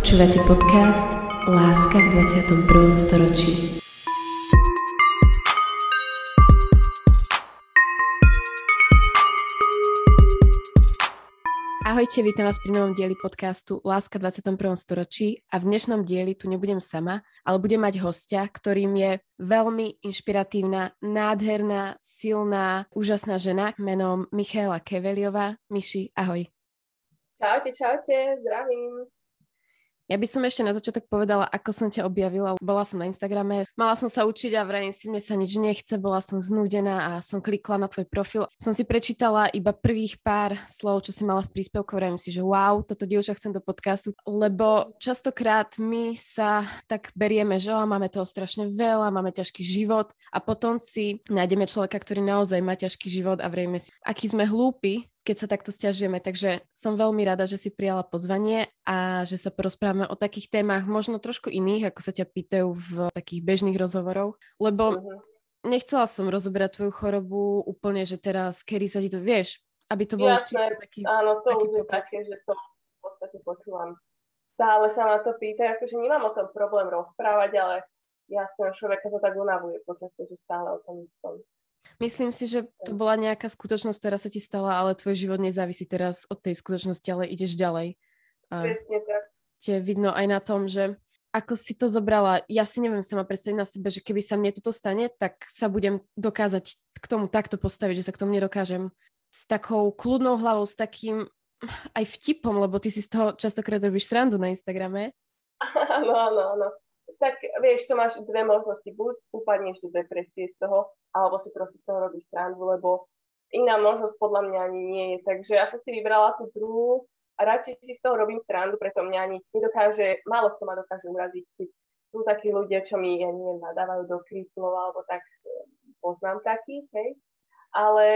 Počúvate podcast Láska v 21. storočí. Ahojte, vítam vás pri novom dieli podcastu Láska v 21. storočí a v dnešnom dieli tu nebudem sama, ale budem mať hostia, ktorým je veľmi inšpiratívna, nádherná, silná, úžasná žena menom Michaela Keveliová. Miši, ahoj. Čaute, čaute, zdravím. Ja by som ešte na začiatok povedala, ako som ťa objavila. Bola som na Instagrame, mala som sa učiť a vrajím si, mne sa nič nechce, bola som znúdená a som klikla na tvoj profil. Som si prečítala iba prvých pár slov, čo si mala v príspevku, vrajím si, že wow, toto dievča chcem do podcastu, lebo častokrát my sa tak berieme, že máme toho strašne veľa, máme ťažký život a potom si nájdeme človeka, ktorý naozaj má ťažký život a vrejme si, aký sme hlúpi, keď sa takto stiažujeme. Takže som veľmi rada, že si prijala pozvanie a že sa porozprávame o takých témach, možno trošku iných, ako sa ťa pýtajú v takých bežných rozhovoroch, lebo uh-huh. nechcela som rozoberať tvoju chorobu úplne, že teraz, kedy sa ti to vieš, aby to bolo Jasné, taký áno, to taký už je také, že to v podstate počúvam. Stále sa ma to pýta, akože nemám o tom problém rozprávať, ale jasné, človeka to tak unavuje počas že stále o tom istom. Myslím si, že to bola nejaká skutočnosť, ktorá sa ti stala, ale tvoj život nezávisí teraz od tej skutočnosti, ale ideš ďalej. A Presne tak. Te vidno aj na tom, že ako si to zobrala, ja si neviem sama predstaviť na sebe, že keby sa mne toto stane, tak sa budem dokázať k tomu takto postaviť, že sa k tomu nedokážem s takou kľudnou hlavou, s takým aj vtipom, lebo ty si z toho častokrát robíš srandu na Instagrame. Áno, áno, áno tak vieš, to máš dve možnosti. Buď upadneš do depresie z toho, alebo si proste z toho robíš strandu, lebo iná možnosť podľa mňa ani nie je. Takže ja som si vybrala tú druhú a radšej si z toho robím strandu, preto mňa ani nedokáže, málo kto ma dokáže uraziť, keď sú takí ľudia, čo mi, ja neviem, nadávajú do krytlov alebo tak, poznám takých, hej. Ale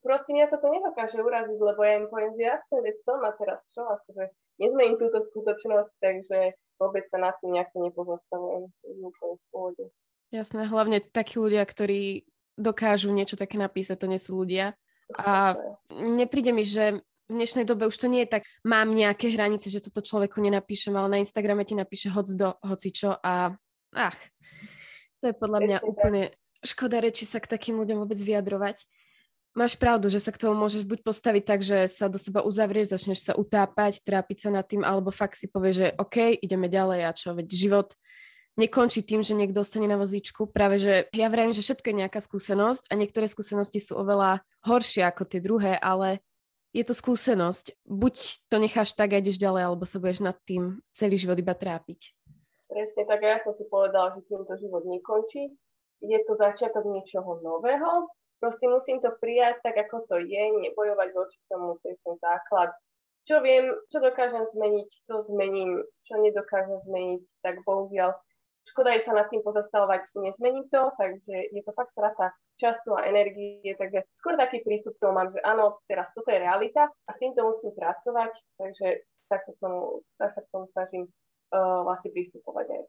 proste mňa toto nedokáže uraziť, lebo ja im poviem, že jasné, veď som a teraz čo, akože nezmením túto skutočnosť, takže vôbec sa nad tým nejako pohode. Jasné, hlavne takí ľudia, ktorí dokážu niečo také napísať, to nie sú ľudia. A nepríde mi, že v dnešnej dobe už to nie je tak, mám nejaké hranice, že toto človeku nenapíšem, ale na Instagrame ti napíše hoc do hocičo a ach, to je podľa mňa úplne škoda reči sa k takým ľuďom vôbec vyjadrovať. Máš pravdu, že sa k tomu môžeš buď postaviť tak, že sa do seba uzavrieš, začneš sa utápať, trápiť sa nad tým, alebo fakt si povieš, že OK, ideme ďalej a čo, veď život nekončí tým, že niekto ostane na vozíčku. Práve, že ja vravím, že všetko je nejaká skúsenosť a niektoré skúsenosti sú oveľa horšie ako tie druhé, ale je to skúsenosť. Buď to necháš tak a ideš ďalej, alebo sa budeš nad tým celý život iba trápiť. Presne tak, ja som si povedala, že týmto život nekončí. Je to začiatok niečoho nového, Proste musím to prijať tak, ako to je, nebojovať voči tomu, to je ten základ. Čo viem, čo dokážem zmeniť, to zmením, čo nedokážem zmeniť, tak bohužiaľ škoda je sa nad tým pozastavovať, nezmení to, takže je to fakt strata času a energie, takže skôr taký prístup tomu mám, že áno, teraz toto je realita a s týmto musím pracovať, takže tak sa, tomu, tak sa k tomu snažím uh, vlastne prístupovať aj.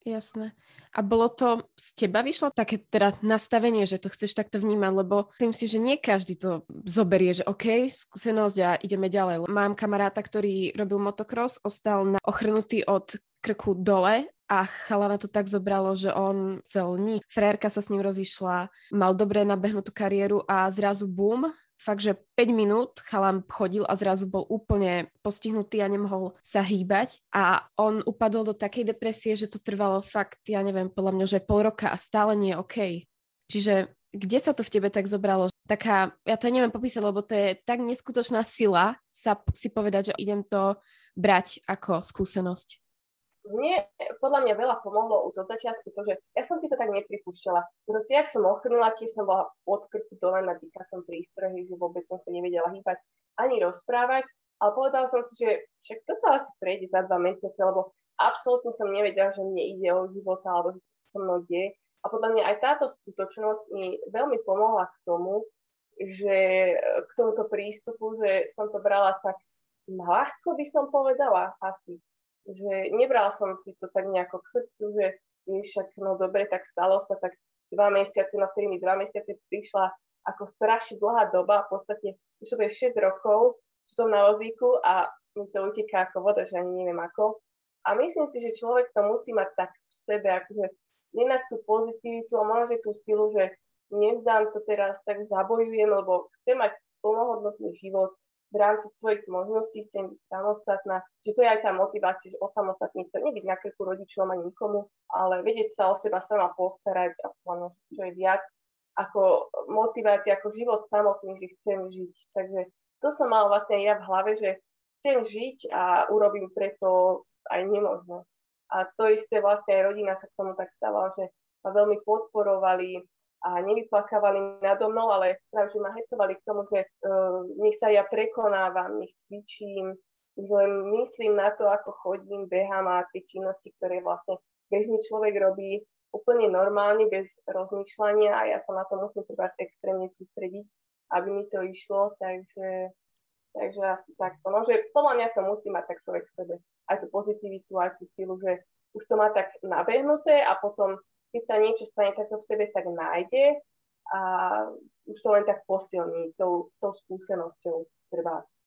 Jasné. A bolo to z teba vyšlo také teda nastavenie, že to chceš takto vnímať, lebo myslím si, že nie každý to zoberie, že OK, skúsenosť a ideme ďalej. Mám kamaráta, ktorý robil motocross, ostal na ochrnutý od krku dole a chalana to tak zobralo, že on cel ní. Frérka sa s ním rozišla, mal dobre nabehnutú kariéru a zrazu boom, fakt, že 5 minút chalam chodil a zrazu bol úplne postihnutý a nemohol sa hýbať a on upadol do takej depresie, že to trvalo fakt, ja neviem, podľa mňa, že pol roka a stále nie je OK. Čiže kde sa to v tebe tak zobralo? Taká, ja to neviem popísať, lebo to je tak neskutočná sila sa si povedať, že idem to brať ako skúsenosť mne podľa mňa veľa pomohlo už od začiatku to, že ja som si to tak nepripúšťala. Proste, ak som ochrnula, tiež som bola od krku dole na dýchacom prístroji, že vôbec som sa nevedela hýbať ani rozprávať, ale povedala som si, že však toto asi prejde za dva mesiace, lebo absolútne som nevedela, že mne ide o život alebo že čo sa so mnou deje. A podľa mňa aj táto skutočnosť mi veľmi pomohla k tomu, že k tomuto prístupu, že som to brala tak ľahko by som povedala asi že nebral som si to tak nejako k srdcu, že je však, no dobre, tak stalo sa, tak dva mesiace, na ktorými dva mesiace prišla ako strašne dlhá doba, v podstate už bude 6 rokov, že som na vozíku a mi to uteká ako voda, že ani neviem ako. A myslím si, že človek to musí mať tak v sebe, akože jednak tú pozitivitu a možno tú silu, že nevzdám to teraz, tak zabojujem, lebo chcem mať plnohodnotný život v rámci svojich možností, chcem byť samostatná, že to je aj tá motivácia, že osamostatný to nebyť na krku rodičom ani nikomu, ale vedieť sa o seba sama postarať a čo je viac ako motivácia, ako život samotný, že chcem žiť. Takže to som mal vlastne ja v hlave, že chcem žiť a urobím preto aj nemožné. A to isté vlastne aj rodina sa k tomu tak stávala, že ma veľmi podporovali a nevyplakávali nado mnou, ale práve, že ma hecovali k tomu, že uh, nech sa ja prekonávam, nech cvičím, len myslím na to, ako chodím, behám a tie činnosti, ktoré vlastne bežný človek robí úplne normálne, bez rozmýšľania a ja sa na to musím treba extrémne sústrediť, aby mi to išlo, takže Takže asi takto. No, že podľa mňa to musí mať tak človek v sebe. Aj tú pozitivitu, aj tú silu, že už to má tak nabehnuté a potom, keď sa niečo stane, tak to v sebe tak nájde a už to len tak posilní tou, tou skúsenosťou pre vás.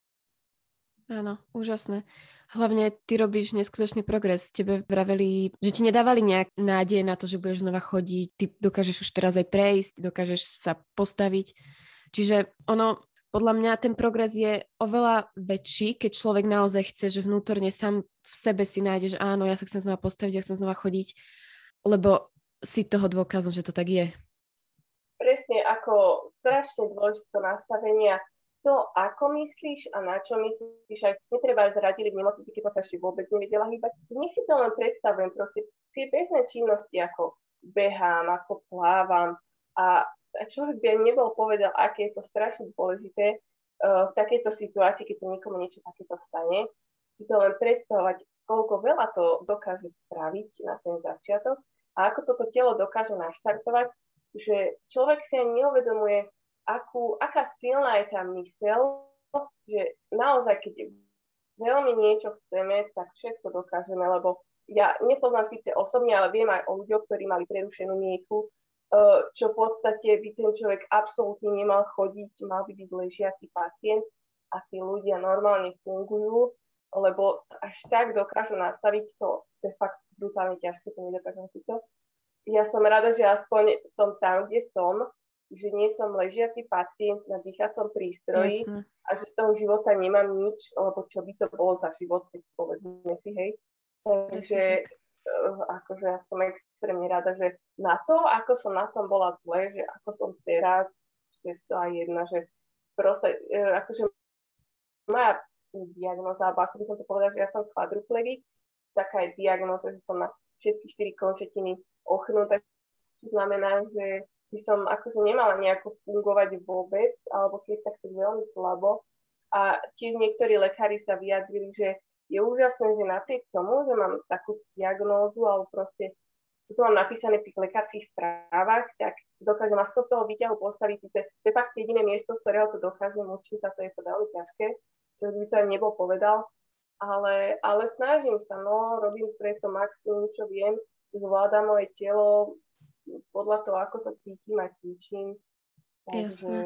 Áno, úžasné. Hlavne ty robíš neskutočný progres. Tebe vraveli, že ti nedávali nejak nádej na to, že budeš znova chodiť. Ty dokážeš už teraz aj prejsť, dokážeš sa postaviť. Čiže ono, podľa mňa ten progres je oveľa väčší, keď človek naozaj chce, že vnútorne sám v sebe si nájde, že áno, ja sa chcem znova postaviť, ja chcem znova chodiť, lebo si toho dôkazom, že to tak je. Presne, ako strašne dôležité nastavenie to, ako myslíš a na čo myslíš, aj netreba zradili v nemocnici, keď sa ešte vôbec nevedela hýbať. My si to len predstavujem, proste tie bežné činnosti, ako behám, ako plávam a človek by nebol povedal, aké je to strašne dôležité uh, v takejto situácii, keď sa niekomu niečo takéto stane, si to len predstavovať, koľko veľa to dokáže spraviť na ten začiatok a ako toto telo dokáže naštartovať, že človek si ani neuvedomuje, akú, aká silná je tá mysel, že naozaj, keď veľmi niečo chceme, tak všetko dokážeme, lebo ja nepoznám síce osobne, ale viem aj o ľuďoch, ktorí mali prerušenú mieku Eh, čo v podstate by ten človek absolútne nemal chodiť, mal by byť ležiaci pacient a tí ľudia normálne fungujú, lebo až tak dokážu nastaviť to, je fakt brutálne ťažké, to nedokážem si to. Ja som rada, že aspoň som tam, kde som, že nie som ležiaci pacient na dýchacom prístroji Jasne. a že z toho života nemám nič, lebo čo by to bolo za život, keď povedzme si, hej. Takže Eh, akože ja som extrémne rada, že na to, ako som na tom bola zle, že ako som teraz, že je to aj jedna, že proste, eh, akože moja diagnoza, alebo ako by som to povedala, že ja som kvadruplegik, taká je diagnoza, že som na všetky štyri končetiny ochnutá, čo znamená, že by som akože nemala nejako fungovať vôbec, alebo keď tak veľmi slabo. A tiež niektorí lekári sa vyjadrili, že je úžasné, že napriek tomu, že mám takú diagnózu, alebo proste to mám napísané v tých lekárskych správach, tak dokážem aspoň z toho výťahu postaviť, to je fakt jediné miesto, z ktorého to dokážem, učím sa, to je to veľmi ťažké, čo by to aj nebol povedal, ale, ale snažím sa, no, robím preto maximum, čo viem, zvládam moje telo podľa toho, ako sa cítim a cvičím. Takže... Jasné,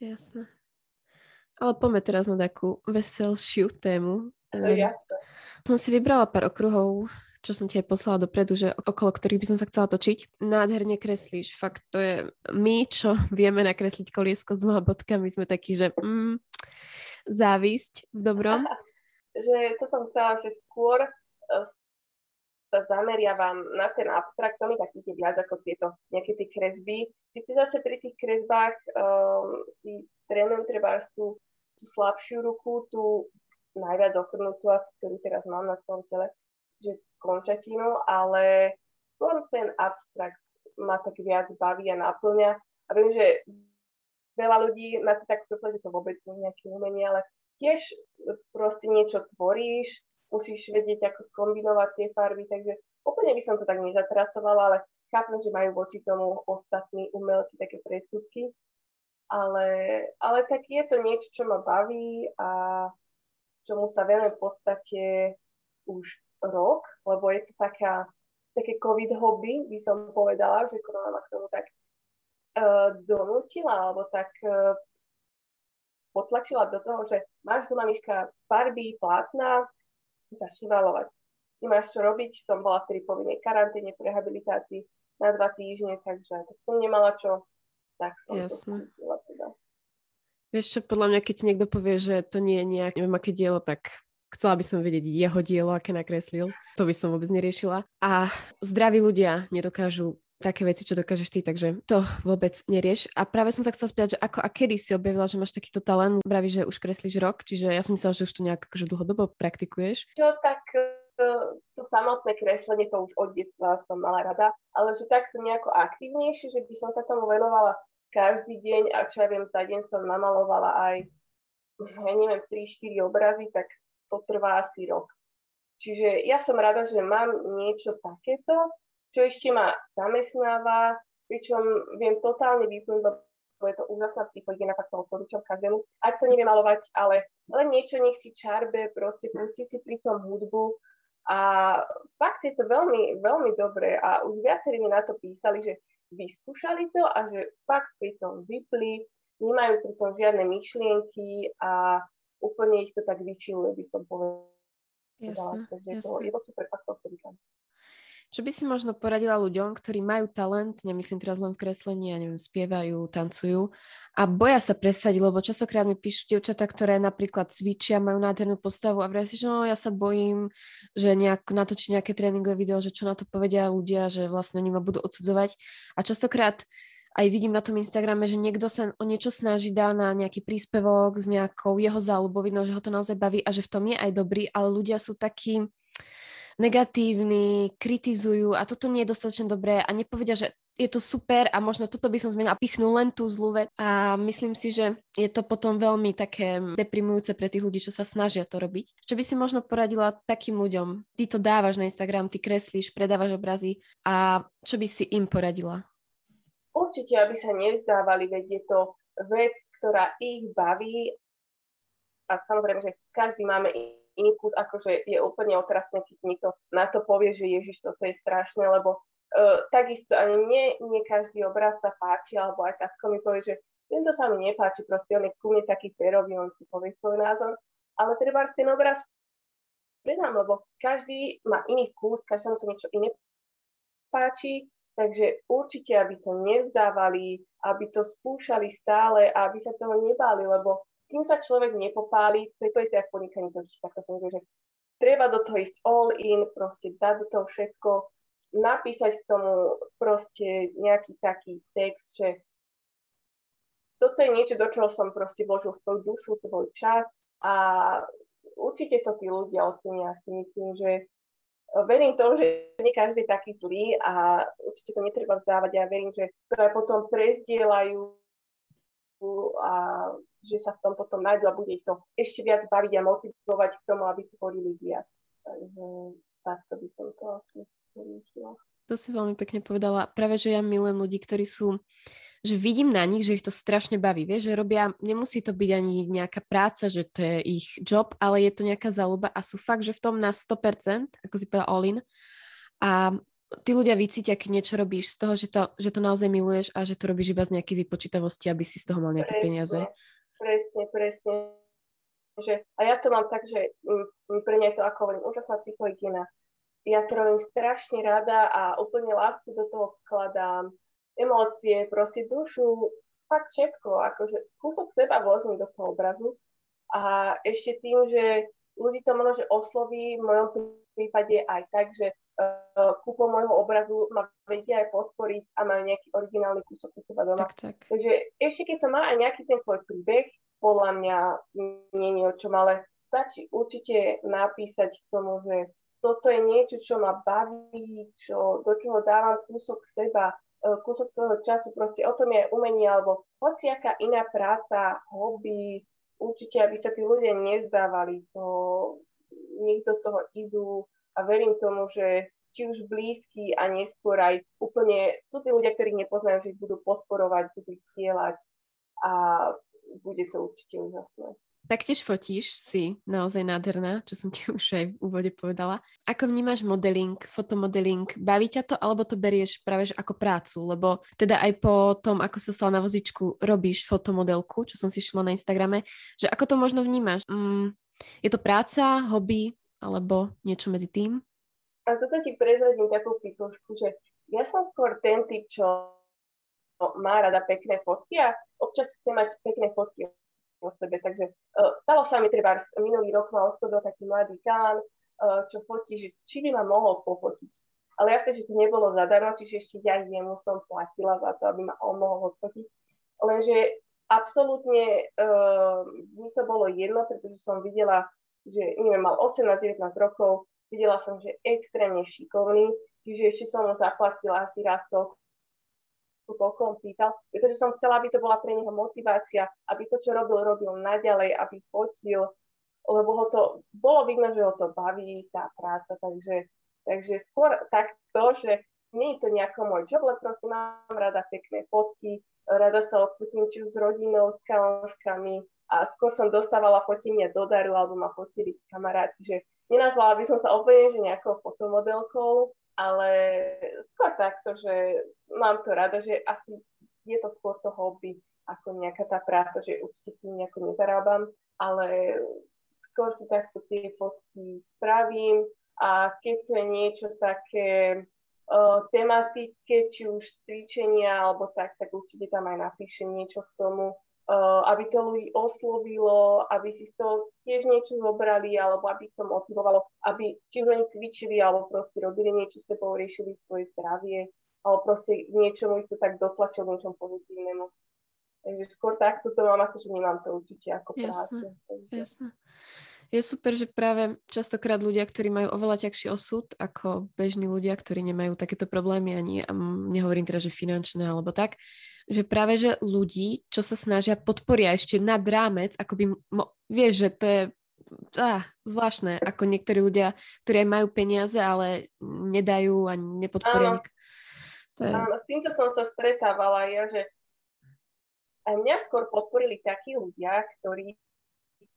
jasné. Ale poďme teraz na takú veselšiu tému. Ja. Som si vybrala pár okruhov, čo som ti aj poslala dopredu, že okolo ktorých by som sa chcela točiť. Nádherne kreslíš. Fakt to je my, čo vieme nakresliť koliesko s dvoma bodkami, sme takí, že mm, závisť v dobrom. že to som chcela, že skôr e, sa zameriavam na ten abstrakt, to mi tak ide viac ako tieto nejaké tie kresby. Sice zase pri tých kresbách um, si trénujem treba tú, tú slabšiu ruku, tú najviac ochrnutú, ktorú teraz mám na celom tele, že končatinu, ale skôr ten abstrakt ma tak viac baví a naplňa. A viem, že veľa ľudí na to tak prúfle, že to vôbec nie nejaké umenie, ale tiež proste niečo tvoríš, musíš vedieť, ako skombinovať tie farby, takže úplne by som to tak nezatracovala, ale chápem, že majú voči tomu ostatní umelci také predsudky, ale, ale tak je to niečo, čo ma baví a čomu sa venujem v podstate už rok, lebo je to taká, také covid hobby, by som povedala, že korona ma k tomu tak uh, donútila, alebo tak uh, potlačila do toho, že máš doma myška farby, plátna, začni malovať. nemáš čo robiť, som bola v povinnej karanténe pre rehabilitácii na dva týždne, takže tak som nemala čo, tak som Jasne. to teda. Vieš čo, podľa mňa, keď niekto povie, že to nie je nejak, neviem aké dielo, tak chcela by som vedieť jeho dielo, aké nakreslil. To by som vôbec neriešila. A zdraví ľudia nedokážu také veci, čo dokážeš ty, takže to vôbec nerieš. A práve som sa chcela spýtať, že ako a kedy si objavila, že máš takýto talent, vraví, že už kreslíš rok, čiže ja som myslela, že už to nejak akože dlhodobo praktikuješ. Čo tak to, to samotné kreslenie to už od detstva som mala rada, ale že takto nejako aktívnejšie, že by som sa tomu venovala každý deň a čo ja viem, za deň som namalovala aj, ja neviem, 3-4 obrazy, tak to trvá asi rok. Čiže ja som rada, že mám niečo takéto, čo ešte ma zamestnáva, pričom viem totálne vypnúť, lebo je to úžasná psychohygiena, fakt to odporúčam každému. Ak to nevie malovať, ale len niečo nech si čarbe, proste pusti si pri tom hudbu a fakt je to veľmi, veľmi dobré a už viacerí mi na to písali, že vyskúšali to a že fakt pri tom vypli, nemajú pri tom žiadne myšlienky a úplne ich to tak vyčiluje, by som povedala. Jasne, Takže jasne. To, je to super, fakt to čo by si možno poradila ľuďom, ktorí majú talent, nemyslím teraz len v kreslení, ja neviem, spievajú, tancujú a boja sa presadiť, lebo častokrát mi píšu dievčatá, ktoré napríklad cvičia, majú nádhernú postavu a vrajú si, že no, ja sa bojím, že nejak natočí nejaké tréningové video, že čo na to povedia ľudia, že vlastne oni ma budú odsudzovať. A častokrát aj vidím na tom Instagrame, že niekto sa o niečo snaží, dá na nejaký príspevok s nejakou jeho záľubou, vidno, že ho to naozaj baví a že v tom je aj dobrý, ale ľudia sú takí, negatívni, kritizujú a toto nie je dostatočne dobré a nepovedia, že je to super a možno toto by som zmenila, pichnú len tú zlú vec a myslím si, že je to potom veľmi také deprimujúce pre tých ľudí, čo sa snažia to robiť. Čo by si možno poradila takým ľuďom? Ty to dávaš na Instagram, ty kreslíš, predávaš obrazy a čo by si im poradila? Určite, aby sa nevzdávali, veď je to vec, ktorá ich baví a samozrejme, že každý máme iný kus, akože je úplne otrasné, keď niekto na to povie, že Ježiš, toto je strašné, lebo uh, takisto ani nie, nie každý obraz sa páči, alebo aj takto mi povie, že tento sa mi nepáči, proste on je ku mne taký férový, on si povie svoj názor, ale treba ten obraz predám, lebo každý má iný kus, každému sa niečo iné páči, takže určite, aby to nevzdávali, aby to skúšali stále aby sa toho nebáli, lebo kým sa človek nepopáli, to je to isté ako podnikanie, to takto funguje, že treba do toho ísť all in, proste dať do toho všetko, napísať k tomu proste nejaký taký text, že toto je niečo, do čoho som proste vložil svoju dušu, svoj čas a určite to tí ľudia ocenia. Si myslím, že verím tomu, že nie každý je taký zlý a určite to netreba vzdávať. Ja verím, že to aj potom prezdielajú a že sa v tom potom nájdu a bude ich to ešte viac baviť a motivovať k tomu, aby tvorili viac. Takže takto by som to asi To si veľmi pekne povedala. Práve, že ja milujem ľudí, ktorí sú že vidím na nich, že ich to strašne baví, vieš, že robia, nemusí to byť ani nejaká práca, že to je ich job, ale je to nejaká záľuba a sú fakt, že v tom na 100%, ako si povedal all in. A tí ľudia vycítia, keď niečo robíš z toho, že to, že to naozaj miluješ a že to robíš iba z nejakej vypočítavosti, aby si z toho mal nejaké presne, peniaze. Presne, presne. Že, a ja to mám tak, že m, pre mňa je to ako hovorím, úžasná psychohygiena. Ja to robím strašne rada a úplne lásku do toho vkladám, emócie, proste dušu, fakt všetko, akože kúsok seba vložím do toho obrazu a ešte tým, že ľudí to možno, že osloví, v mojom prípade aj tak, že kúpou môjho obrazu ma vedia aj podporiť a majú nejaký originálny kúsok u seba doma. Tak, tak. Takže ešte keď to má aj nejaký ten svoj príbeh, podľa mňa nie je o čom, ale stačí určite napísať k tomu, že toto je niečo, čo ma baví, čo, do čoho dávam kúsok seba, uh, kúsok svojho času, proste o tom je umenie alebo hociaká iná práca, hobby, určite, aby sa tí ľudia nezdávali, to niekto toho idú, a verím tomu, že či už blízky a neskôr aj úplne sú tí ľudia, ktorí nepoznajú, že ich budú podporovať, budú ich dielať a bude to určite úžasné. Taktiež fotíš, si naozaj nádherná, čo som ti už aj v úvode povedala. Ako vnímaš modeling, fotomodeling? Baví ťa to, alebo to berieš práve ako prácu? Lebo teda aj po tom, ako sa stala na vozičku, robíš fotomodelku, čo som si šla na Instagrame, že ako to možno vnímaš? Mm, je to práca, hobby, alebo niečo medzi tým? a toto ti prezradím takú pikošku, že ja som skôr ten typ, čo má rada pekné fotky a občas chce mať pekné fotky o sebe. Takže uh, stalo sa mi treba minulý rok ma oslovil taký mladý kán, uh, čo fotí, že či by ma mohol pofotiť. Ale jasne, že to nebolo zadarmo, čiže ešte ja jemu som platila za to, aby ma on mohol odfotiť. Lenže absolútne uh, mi to bolo jedno, pretože som videla, že neviem, mal 18-19 rokov, videla som, že extrémne šikovný, čiže ešte som mu zaplatila asi raz to, koľko on pýtal, pretože som chcela, aby to bola pre neho motivácia, aby to, čo robil, robil naďalej, aby fotil, lebo ho to, bolo vidno, že ho to baví, tá práca, takže, takže skôr takto, že nie je to nejako môj job, ale proste mám rada pekné fotky, rada sa odfotím či už s rodinou, s kamoškami. A skôr som dostávala fotenia do daru alebo ma fotili kamaráti, že nenazvala by som sa úplne, že nejakou fotomodelkou, ale skôr takto, že mám to rada, že asi je to skôr to hobby ako nejaká tá práca, že určite s tým nejako nezarábam, ale skôr si takto tie fotky spravím. A keď to je niečo také uh, tematické, či už cvičenia alebo tak, tak určite tam aj napíšem niečo k tomu, uh, aby to ľudí oslovilo, aby si z toho tiež niečo zobrali, alebo aby to motivovalo, aby či už oni cvičili, alebo proste robili niečo s sebou, riešili svoje zdravie, alebo proste niečomu ich to tak dotlačilo niečom pozitívnemu. Takže skôr takto to mám, akože nemám to určite ako prácu. Jasné, jasné. Je super, že práve častokrát ľudia, ktorí majú oveľa ťažší osud ako bežní ľudia, ktorí nemajú takéto problémy ani, a nehovorím teda, že finančné alebo tak, že práve, že ľudí, čo sa snažia, podporia ešte nad rámec, ako by, mo- vieš, že to je ah, zvláštne, ako niektorí ľudia, ktorí aj majú peniaze, ale nedajú a nepodporia. Áno. To je... Áno, s týmto som sa stretávala ja, že aj mňa skôr podporili takí ľudia, ktorí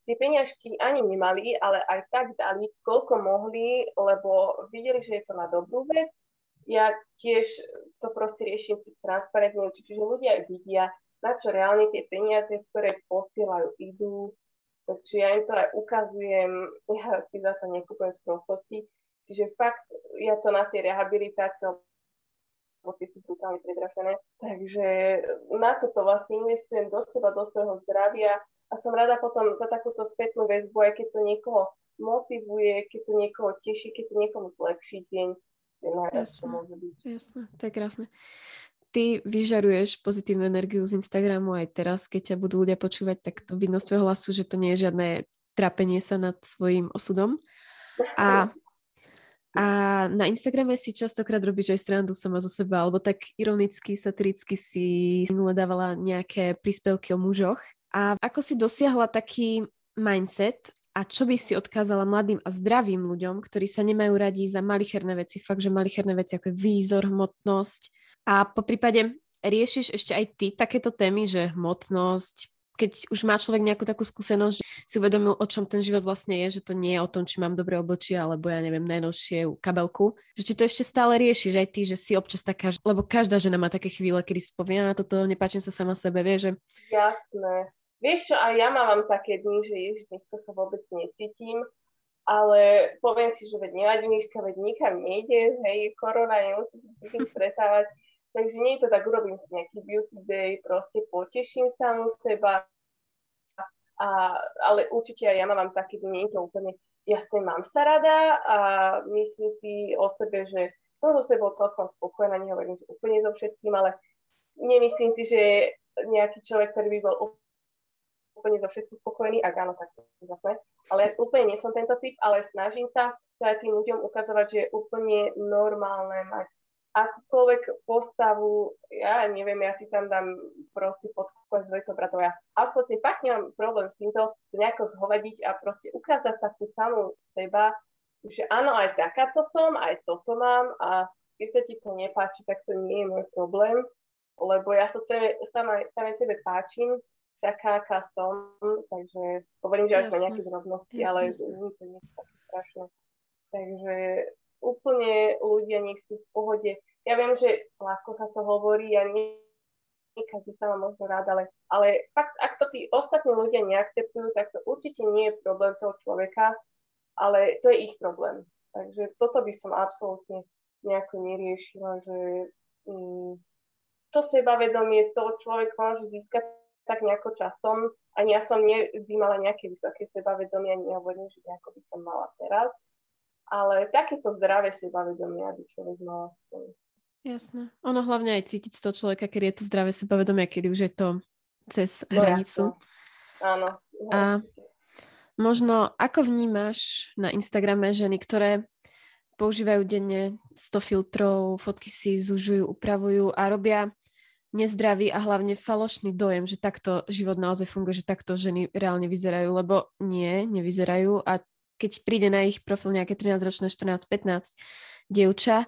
tie peňažky ani nemali, ale aj tak dali, koľko mohli, lebo videli, že je to na dobrú vec ja tiež to proste riešim cez transparentne čiže ľudia vidia, na čo reálne tie peniaze, ktoré posielajú, idú. Takže ja im to aj ukazujem, ja si za to nekúpujem z profotky. Čiže fakt, ja to na tej rehabilitácii, lebo tie sú brutálne predražené. Takže na toto vlastne investujem do seba, do svojho zdravia a som rada potom za takúto spätnú väzbu, aj keď to niekoho motivuje, keď to niekoho teší, keď to niekomu zlepší deň jasné, Jasné, to je krásne. Ty vyžaruješ pozitívnu energiu z Instagramu aj teraz, keď ťa budú ľudia počúvať, tak to vidno z tvojho hlasu, že to nie je žiadne trápenie sa nad svojim osudom. A, a na Instagrame si častokrát robíš aj strandu sama zo seba, alebo tak ironicky, satiricky si minule dávala nejaké príspevky o mužoch. A ako si dosiahla taký mindset, a čo by si odkázala mladým a zdravým ľuďom, ktorí sa nemajú radi za malicherné veci, fakt, že malicherné veci ako je výzor, hmotnosť. A po prípade riešiš ešte aj ty takéto témy, že hmotnosť, keď už má človek nejakú takú skúsenosť, že si uvedomil, o čom ten život vlastne je, že to nie je o tom, či mám dobré obočie, alebo ja neviem, najnovšie kabelku, že či to ešte stále riešiš aj ty, že si občas taká, lebo každá žena má také chvíle, kedy si povie, a toto nepáčim sa sama sebe, vie, že... Jasné, Vieš čo, aj ja mám také dni, že ježiš, dneska sa vôbec necítim, ale poviem si, že veď nevadí Miška, veď nikam nejde, hej, korona, nemusím stretávať, takže nie je to tak, urobím si nejaký beauty day, proste poteším samú seba, a, ale určite aj ja mám také dni, nie je to úplne jasné, mám sa rada a myslím si o sebe, že som so sebou celkom spokojná, nehovorím, úplne so všetkým, ale nemyslím si, že nejaký človek, ktorý by bol úplne so všetkým spokojný, ak áno, tak zase. Ale úplne nie som tento typ, ale snažím sa to aj tým ľuďom ukazovať, že je úplne normálne mať akúkoľvek postavu, ja neviem, ja si tam dám proste pod s dvojtou bratov. Ja absolútne fakt nemám problém s týmto nejako zhovadiť a proste ukázať takú samú seba, že áno, aj takáto som, aj toto mám a keď sa ti to nepáči, tak to nie je môj problém, lebo ja sa sama, sama sebe páčim taká, aká som, takže hovorím, že aj som nejaké drobnosti, ale nie to nie je strašné. Takže úplne ľudia nech sú v pohode. Ja viem, že ľahko sa to hovorí a nie, nie každý sa má možno rád, ale, ale fakt, ak to tí ostatní ľudia neakceptujú, tak to určite nie je problém toho človeka, ale to je ich problém. Takže toto by som absolútne nejako neriešila, že mm, to sebavedomie, to človek môže získať tak nejako časom. Ani ja som ne, vždy mala nejaké vysoké sebavedomie, ani nehovorím, že nejako by som mala teraz. Ale takéto zdravé sebavedomie, aby človek mal aspoň. Jasné. Ono hlavne aj cítiť z toho človeka, kedy je to zdravé sebavedomie, kedy už je to cez no, hranicu. Áno. A možno ako vnímaš na Instagrame ženy, ktoré používajú denne 100 filtrov, fotky si zužujú, upravujú a robia nezdravý a hlavne falošný dojem, že takto život naozaj funguje, že takto ženy reálne vyzerajú, lebo nie, nevyzerajú. A keď príde na ich profil nejaké 13-ročné, 14-15 dievča,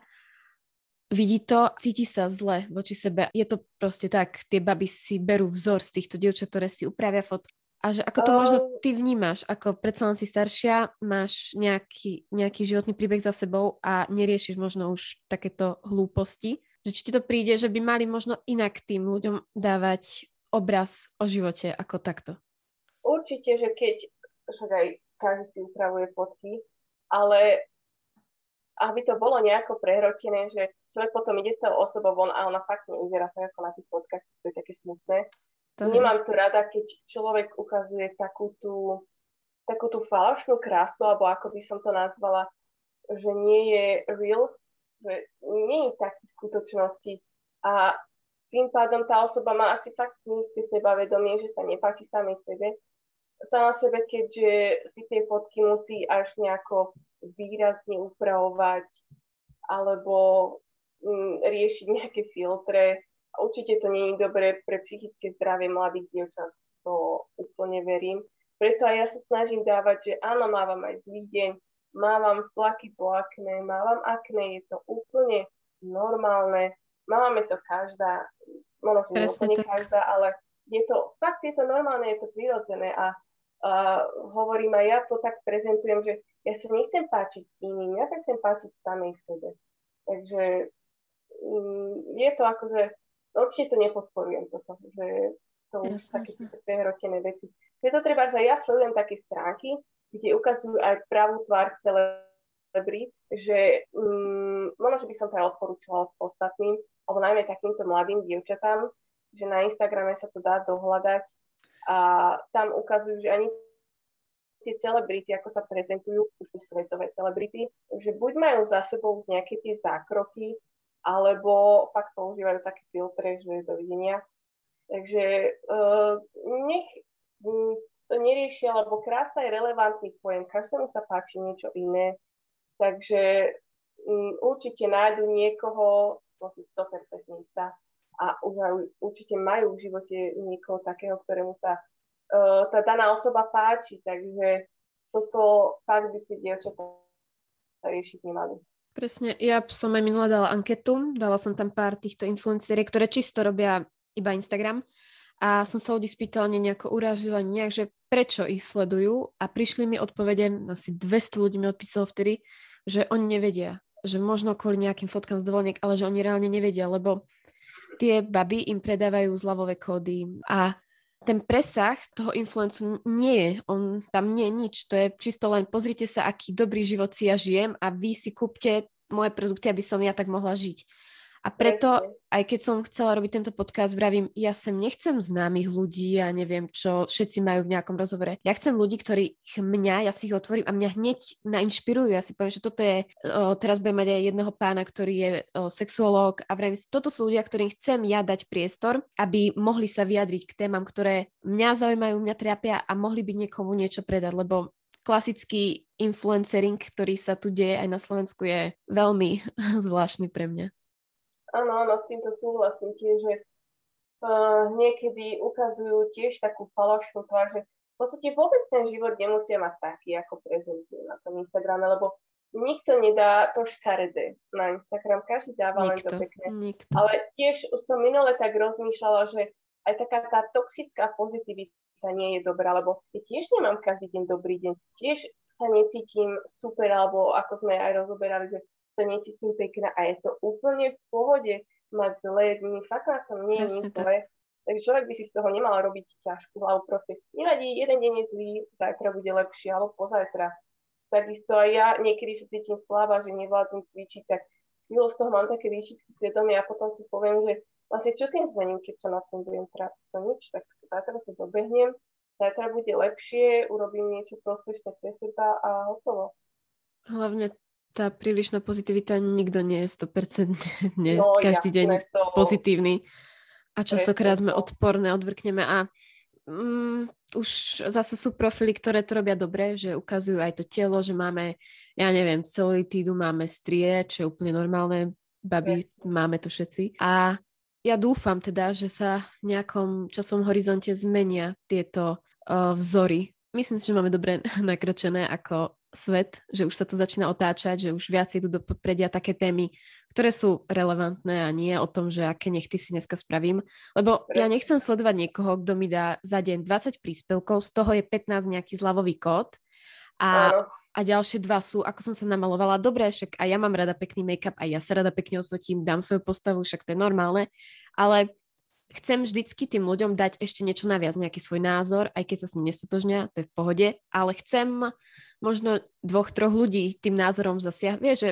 vidí to, cíti sa zle voči sebe. Je to proste tak, tie baby si berú vzor z týchto dievčat, ktoré si upravia fotky a že ako to uh, možno ty vnímaš, ako predsa len si staršia, máš nejaký, nejaký životný príbeh za sebou a neriešiš možno už takéto hlúposti, že či ti to príde, že by mali možno inak tým ľuďom dávať obraz o živote ako takto? Určite, že keď, však aj každý si upravuje fotky, ale aby to bolo nejako prehrotené, že človek potom ide s tou osobou von a ona fakt nevyzerá tak ako na tých fotkách, to je také smutné, to Nemám to rada, keď človek ukazuje takú tú, takú tú falošnú krásu, alebo ako by som to nazvala, že nie je real, že nie je taký v skutočnosti. A tým pádom tá osoba má asi fakt nízke sebavedomie, že sa nepáči samej sebe. Sama sebe, keďže si tie fotky musí až nejako výrazne upravovať alebo mm, riešiť nejaké filtre, Určite to nie je dobré pre psychické zdravie mladých dievčat, to úplne verím. Preto aj ja sa snažím dávať, že áno, mávam aj zlý deň, mávam flaky po akné, mávam akné, je to úplne normálne, máme to každá, možno úplne tak. každá, ale je to, fakt je to normálne, je to prirodzené a uh, hovorím aj ja to tak prezentujem, že ja sa nechcem páčiť iným, ja sa chcem páčiť samej sebe. Takže um, je to akože určite to nepodporujem toto, že to už také prehrotené veci. Preto treba, že ja sledujem také stránky, kde ukazujú aj pravú tvár celebry, že um, možno, že by som to aj odporúčala ostatným, alebo najmä takýmto mladým dievčatám, že na Instagrame sa to dá dohľadať a tam ukazujú, že ani tie celebrity, ako sa prezentujú, tie svetové celebrity, že buď majú za sebou nejaké tie zákroky, alebo fakt používajú také filtre, že dovidenia. Takže uh, nech um, to neriešia, lebo krása je relevantný pojem, každému sa páči niečo iné, takže um, určite nájdu niekoho, som si 100% istá, a už určite majú v živote niekoho takého, ktorému sa uh, tá daná osoba páči, takže toto fakt by si dievčatá riešiť nemali. Presne, ja som aj minula dala anketu, dala som tam pár týchto influenceriek, ktoré čisto robia iba Instagram. A som sa ľudí spýtala, nejako urážila, nejak, že prečo ich sledujú a prišli mi odpovede, asi 200 ľudí mi odpísalo vtedy, že oni nevedia, že možno kvôli nejakým fotkám z dovoleniek, ale že oni reálne nevedia, lebo tie baby im predávajú zľavové kódy a ten presah toho influencu nie je, on tam nie je nič, to je čisto len pozrite sa, aký dobrý život si ja žijem a vy si kúpte moje produkty, aby som ja tak mohla žiť. A preto, aj keď som chcela robiť tento podcast, vravím, ja sem nechcem známych ľudí a neviem, čo všetci majú v nejakom rozhovore. Ja chcem ľudí, ktorí mňa, ja si ich otvorím a mňa hneď nainšpirujú. Ja si poviem, že toto je, o, teraz budem mať aj jedného pána, ktorý je o, sexuológ a vravím si, toto sú ľudia, ktorým chcem ja dať priestor, aby mohli sa vyjadriť k témam, ktoré mňa zaujímajú, mňa trápia a mohli by niekomu niečo predať, lebo klasický influencering, ktorý sa tu deje aj na Slovensku, je veľmi zvláštny pre mňa. Áno, áno, s týmto súhlasím tiež, že uh, niekedy ukazujú tiež takú falošnú tvár, že v podstate vôbec ten život nemusia mať taký, ako prezentujú na tom Instagrame, lebo nikto nedá to škaredé na Instagram, každý dáva len to pekné. Nikto. Ale tiež som minule tak rozmýšľala, že aj taká tá toxická pozitivita nie je dobrá, lebo ja tiež nemám každý deň dobrý deň, tiež sa necítim super, alebo ako sme aj rozoberali, že sa necítim pekná a je to úplne v pohode mať zlé dni. Fakt na tom nie je nič zlé. Takže človek by si z toho nemal robiť ťažkú hlavu. Proste nevadí, jeden deň je zlý, zajtra bude lepší, alebo pozajtra. takisto aj ja niekedy sa cítim slabá, že nevládnem cvičiť, tak chvíľu z toho mám také výšitky svedomia a potom si poviem, že vlastne čo tým zmením, keď sa na tom budem trápiť, to nič, tak zajtra to dobehnem, zajtra bude lepšie, urobím niečo prospešné pre seba a hotovo. Hlavne tá prílišná pozitivita nikto nie je 100% nie no, každý deň to... pozitívny. A častokrát sme odporné, odvrkneme a mm, už zase sú profily, ktoré to robia dobre, že ukazujú aj to telo, že máme, ja neviem, celulitídu, máme strie, čo je úplne normálne, baby, yes. máme to všetci. A ja dúfam teda, že sa v nejakom časom horizonte zmenia tieto uh, vzory. Myslím si, že máme dobre nakročené ako svet, že už sa to začína otáčať, že už viac idú do popredia také témy, ktoré sú relevantné a nie o tom, že aké nechty si dneska spravím. Lebo ja nechcem sledovať niekoho, kto mi dá za deň 20 príspevkov, z toho je 15 nejaký zľavový kód. A, a ďalšie dva sú, ako som sa namalovala, dobre, však aj ja mám rada pekný make-up, aj ja sa rada pekne odfotím, dám svoju postavu, však to je normálne, ale chcem vždycky tým ľuďom dať ešte niečo naviac, nejaký svoj názor, aj keď sa s ním nestotožňa, to je v pohode, ale chcem možno dvoch, troch ľudí tým názorom zasiah. Vieš, že...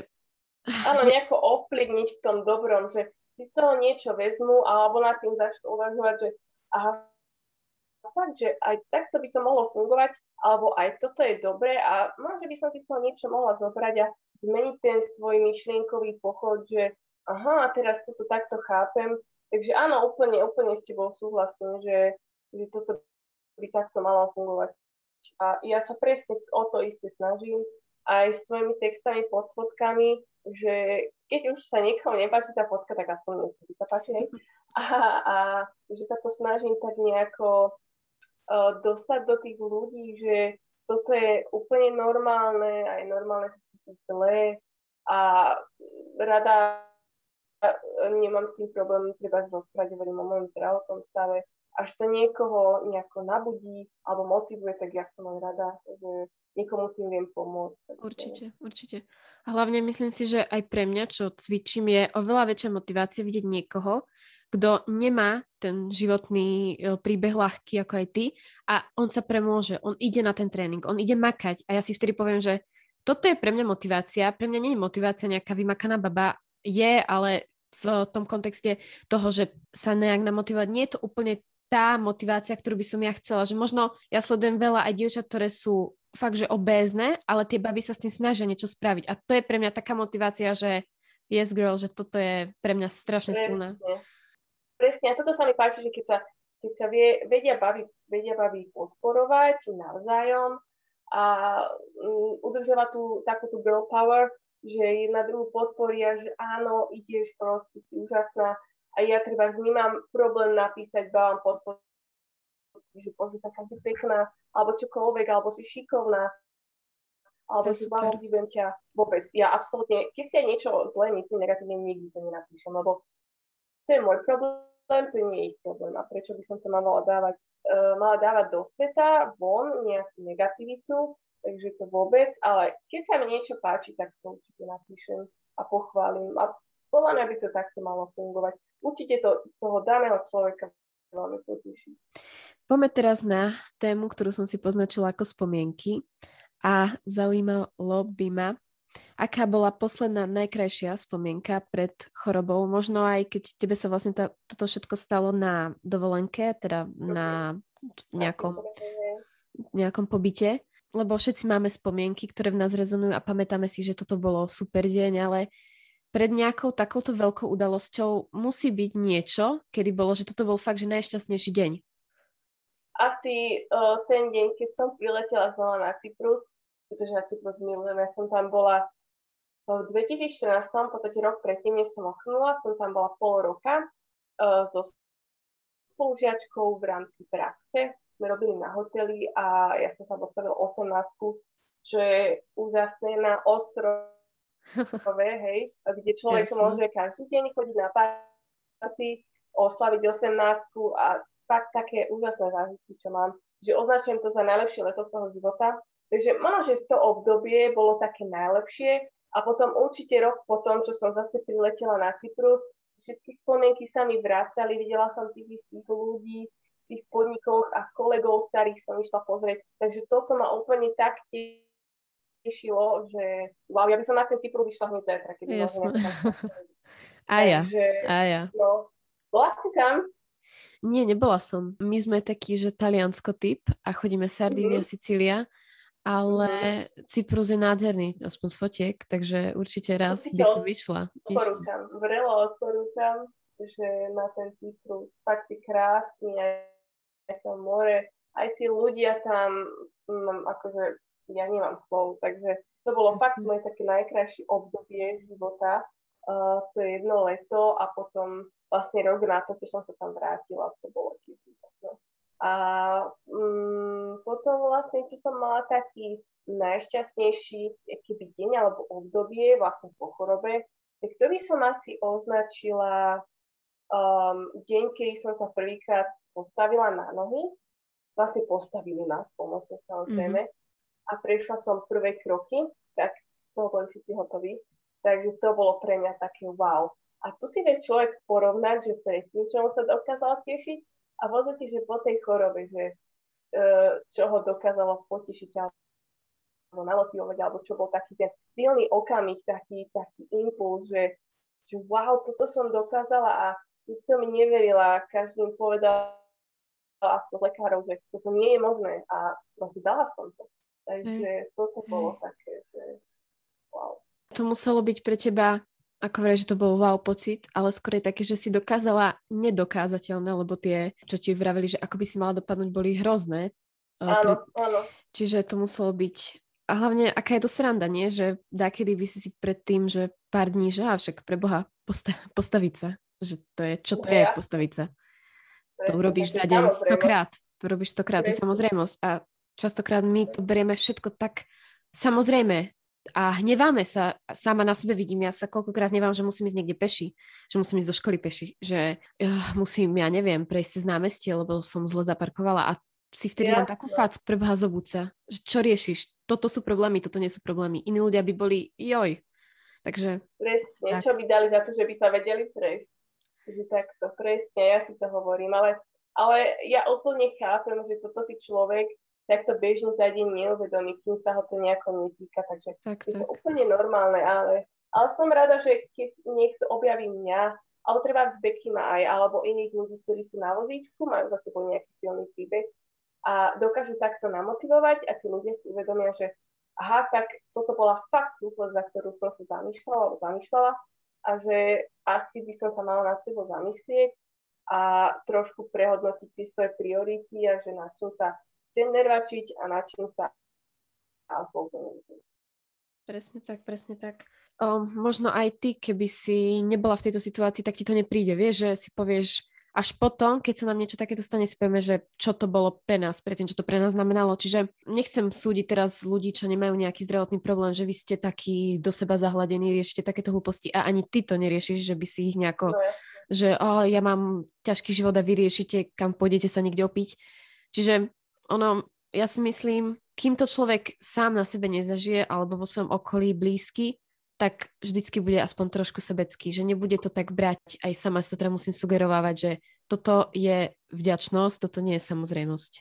Áno, nejako ovplyvniť v tom dobrom, že si z toho niečo vezmu alebo nad tým začnú uvažovať, že aha, fakt, že aj takto by to mohlo fungovať, alebo aj toto je dobré a možno by som si z toho niečo mohla zobrať a zmeniť ten svoj myšlienkový pochod, že aha, teraz toto takto chápem Takže áno, úplne, úplne s tebou súhlasím, že, že toto by takto malo fungovať. A ja sa presne o to isté snažím, aj s svojimi textami pod fotkami, že keď už sa niekomu nepáči tá fotka, tak aspoň by sa páči, hej. A, a že sa to snažím tak nejako uh, dostať do tých ľudí, že toto je úplne normálne, aj normálne sa zlé a rada nemám s tým problém, treba rozprávať, hovorím o mojom zdravotnom stave. Až to niekoho nejako nabudí alebo motivuje, tak ja som len rada, že niekomu tým viem pomôcť. Určite, určite. A hlavne myslím si, že aj pre mňa, čo cvičím, je oveľa väčšia motivácia vidieť niekoho, kto nemá ten životný e, príbeh ľahký ako aj ty a on sa premôže, on ide na ten tréning, on ide makať a ja si vtedy poviem, že toto je pre mňa motivácia, pre mňa nie je motivácia nejaká vymakaná baba, je, ale v tom kontexte toho, že sa nejak namotivovať. Nie je to úplne tá motivácia, ktorú by som ja chcela, že možno ja sledujem veľa aj dievčat, ktoré sú fakt, že obézne, ale tie baby sa s tým snažia niečo spraviť. A to je pre mňa taká motivácia, že yes girl, že toto je pre mňa strašne silné. Presne, a toto sa mi páči, že keď sa, keď sa vie, vedia, baví, vedia baví podporovať, či navzájom a um, udržovať tú takúto girl power, že jedna druhú podporia, že áno, ideš proste, si úžasná a ja treba vnímam problém napísať, vám podporu, že bože, taká si pekná, alebo čokoľvek, alebo si šikovná, alebo si vám obdivujem ťa vôbec. Ja absolútne, keď si aj niečo zlé myslím negatívne, nikdy to nenapíšem, lebo to je môj problém, to nie je ich problém. A prečo by som to mala dávať, uh, mala dávať do sveta, von, nejakú negativitu, takže to vôbec, ale keď sa mi niečo páči, tak to určite napíšem a pochválim a podľa mňa by to takto malo fungovať. Určite to toho daného človeka veľmi poteší. Poďme teraz na tému, ktorú som si poznačila ako spomienky a zaujímalo by ma, aká bola posledná najkrajšia spomienka pred chorobou, možno aj keď tebe sa vlastne tá, toto všetko stalo na dovolenke, teda na nejakom, nejakom pobyte lebo všetci máme spomienky, ktoré v nás rezonujú a pamätáme si, že toto bolo super deň, ale pred nejakou takouto veľkou udalosťou musí byť niečo, kedy bolo, že toto bol fakt, že najšťastnejší deň. Asi uh, ten deň, keď som priletela znova na Cyprus, pretože na Cyprus milujem, ja som tam bola v 2014, v podstate rok predtým, než som ochnula, som tam bola pol roka uh, so spolužiačkou v rámci praxe sme robili na hoteli a ja som sa postavila 18 čo je úžasné na hej, kde človek Jasne. môže každý deň chodiť na party, oslaviť 18 a fakt také úžasné zážitky, čo mám, že označujem to za najlepšie leto svojho života. Takže možno, že to obdobie bolo také najlepšie a potom určite rok potom, čo som zase priletela na Cyprus, všetky spomienky sa mi vracali, videla som tých istých ľudí, tých podnikoch a kolegov starých som išla pozrieť. Takže toto ma úplne tak tešilo, že wow, ja by som na ten Cypru vyšla hneď zajtra, keby A ja, Takže, a ja. No, bola si tam? Nie, nebola som. My sme taký, že taliansko typ a chodíme Sardínia, mm-hmm. Sicília, ale. Cyprus je nádherný, aspoň z fotiek, takže určite raz určite by som vyšla. Odporúčam, vrelo odporúčam, že na ten Cyprus fakt je krásny, aj to more, aj tí ľudia tam, um, akože ja nemám slov, takže to bolo Jasne. fakt moje také najkrajšie obdobie života, uh, to je jedno leto a potom vlastne rok na to, keď som sa tam vrátila, to bolo tiež A um, potom vlastne, čo som mala taký najšťastnejší keby deň alebo obdobie vlastne po chorobe, tak to by som asi označila um, deň, kedy som sa prvýkrát postavila na nohy. Vlastne postavili nás pomocou samozrejme. Mm-hmm a prešla som prvé kroky, tak z toho boli všetci hotoví. Takže to bolo pre mňa také wow. A tu si vie človek porovnať, že predtým, čo sa dokázal tešiť a v podstate, že po tej chorobe, že uh, čo ho dokázalo potešiť alebo namotivovať, alebo čo bol taký ten silný okamih, taký, taký impuls, že, že wow, toto som dokázala a nikto mi neverila, každý povedal aspoň lekárov, že toto nie je možné a proste dala som to. Takže toto bolo také, že wow. To muselo byť pre teba, ako vraj, že to bol wow pocit, ale skôr je také, že si dokázala nedokázateľné, lebo tie, čo ti vraveli, že ako by si mala dopadnúť, boli hrozné. Áno, pre... áno. Čiže to muselo byť a hlavne, aká je to sranda, nie? Že kedy by si si predtým, že pár dní, že a však pre Boha posta- postaviť sa. Že to je, čo to je postaviť sa. To, to urobíš za deň stokrát. To robíš stokrát, to je samozrejmosť. A Častokrát my to berieme všetko tak samozrejme a hneváme sa, sama na sebe vidím, ja sa koľkokrát hnevám, že musím ísť niekde peši, že musím ísť do školy peši, že uh, musím, ja neviem, prejsť cez námestie, lebo som zle zaparkovala a si vtedy ja, dám takú facku, preboha zobúca, že čo riešiš, toto sú problémy, toto nie sú problémy. Iní ľudia by boli joj. Takže... Presne, tak. čo by dali za to, že by sa vedeli prejsť. Takže takto, presne, ja si to hovorím, ale, ale ja úplne chápem, že toto si človek takto bežne za deň neuvedomí, kým sa ho to nejako netýka, takže tak, je tak. to úplne normálne, ale, ale som rada, že keď niekto objaví mňa, alebo treba z Becky ma aj, alebo iných ľudí, ktorí sú na vozíčku, majú za sebou nejaký silný príbeh a dokážu takto namotivovať a tí ľudia si uvedomia, že aha, tak toto bola fakt hlúposť, za ktorú som sa zamýšľala alebo zamýšľala a že asi by som sa mala nad sebou zamyslieť a trošku prehodnotiť tie svoje priority a že na čom sa chcem nervačiť a na čím sa Presne tak, presne tak. O, možno aj ty, keby si nebola v tejto situácii, tak ti to nepríde. Vieš, že si povieš až potom, keď sa nám niečo takéto stane, si povieme, že čo to bolo pre nás, pre tým, čo to pre nás znamenalo. Čiže nechcem súdiť teraz ľudí, čo nemajú nejaký zdravotný problém, že vy ste takí do seba zahladení, riešite takéto hlúposti a ani ty to neriešiš, že by si ich nejako, no, že oh, ja mám ťažký život a vy riešite, kam pôjdete sa niekde opiť. Čiže ono, ja si myslím, kým to človek sám na sebe nezažije alebo vo svojom okolí blízky, tak vždycky bude aspoň trošku sebecký, že nebude to tak brať, aj sama sa teda musím sugerovávať, že toto je vďačnosť, toto nie je samozrejmosť.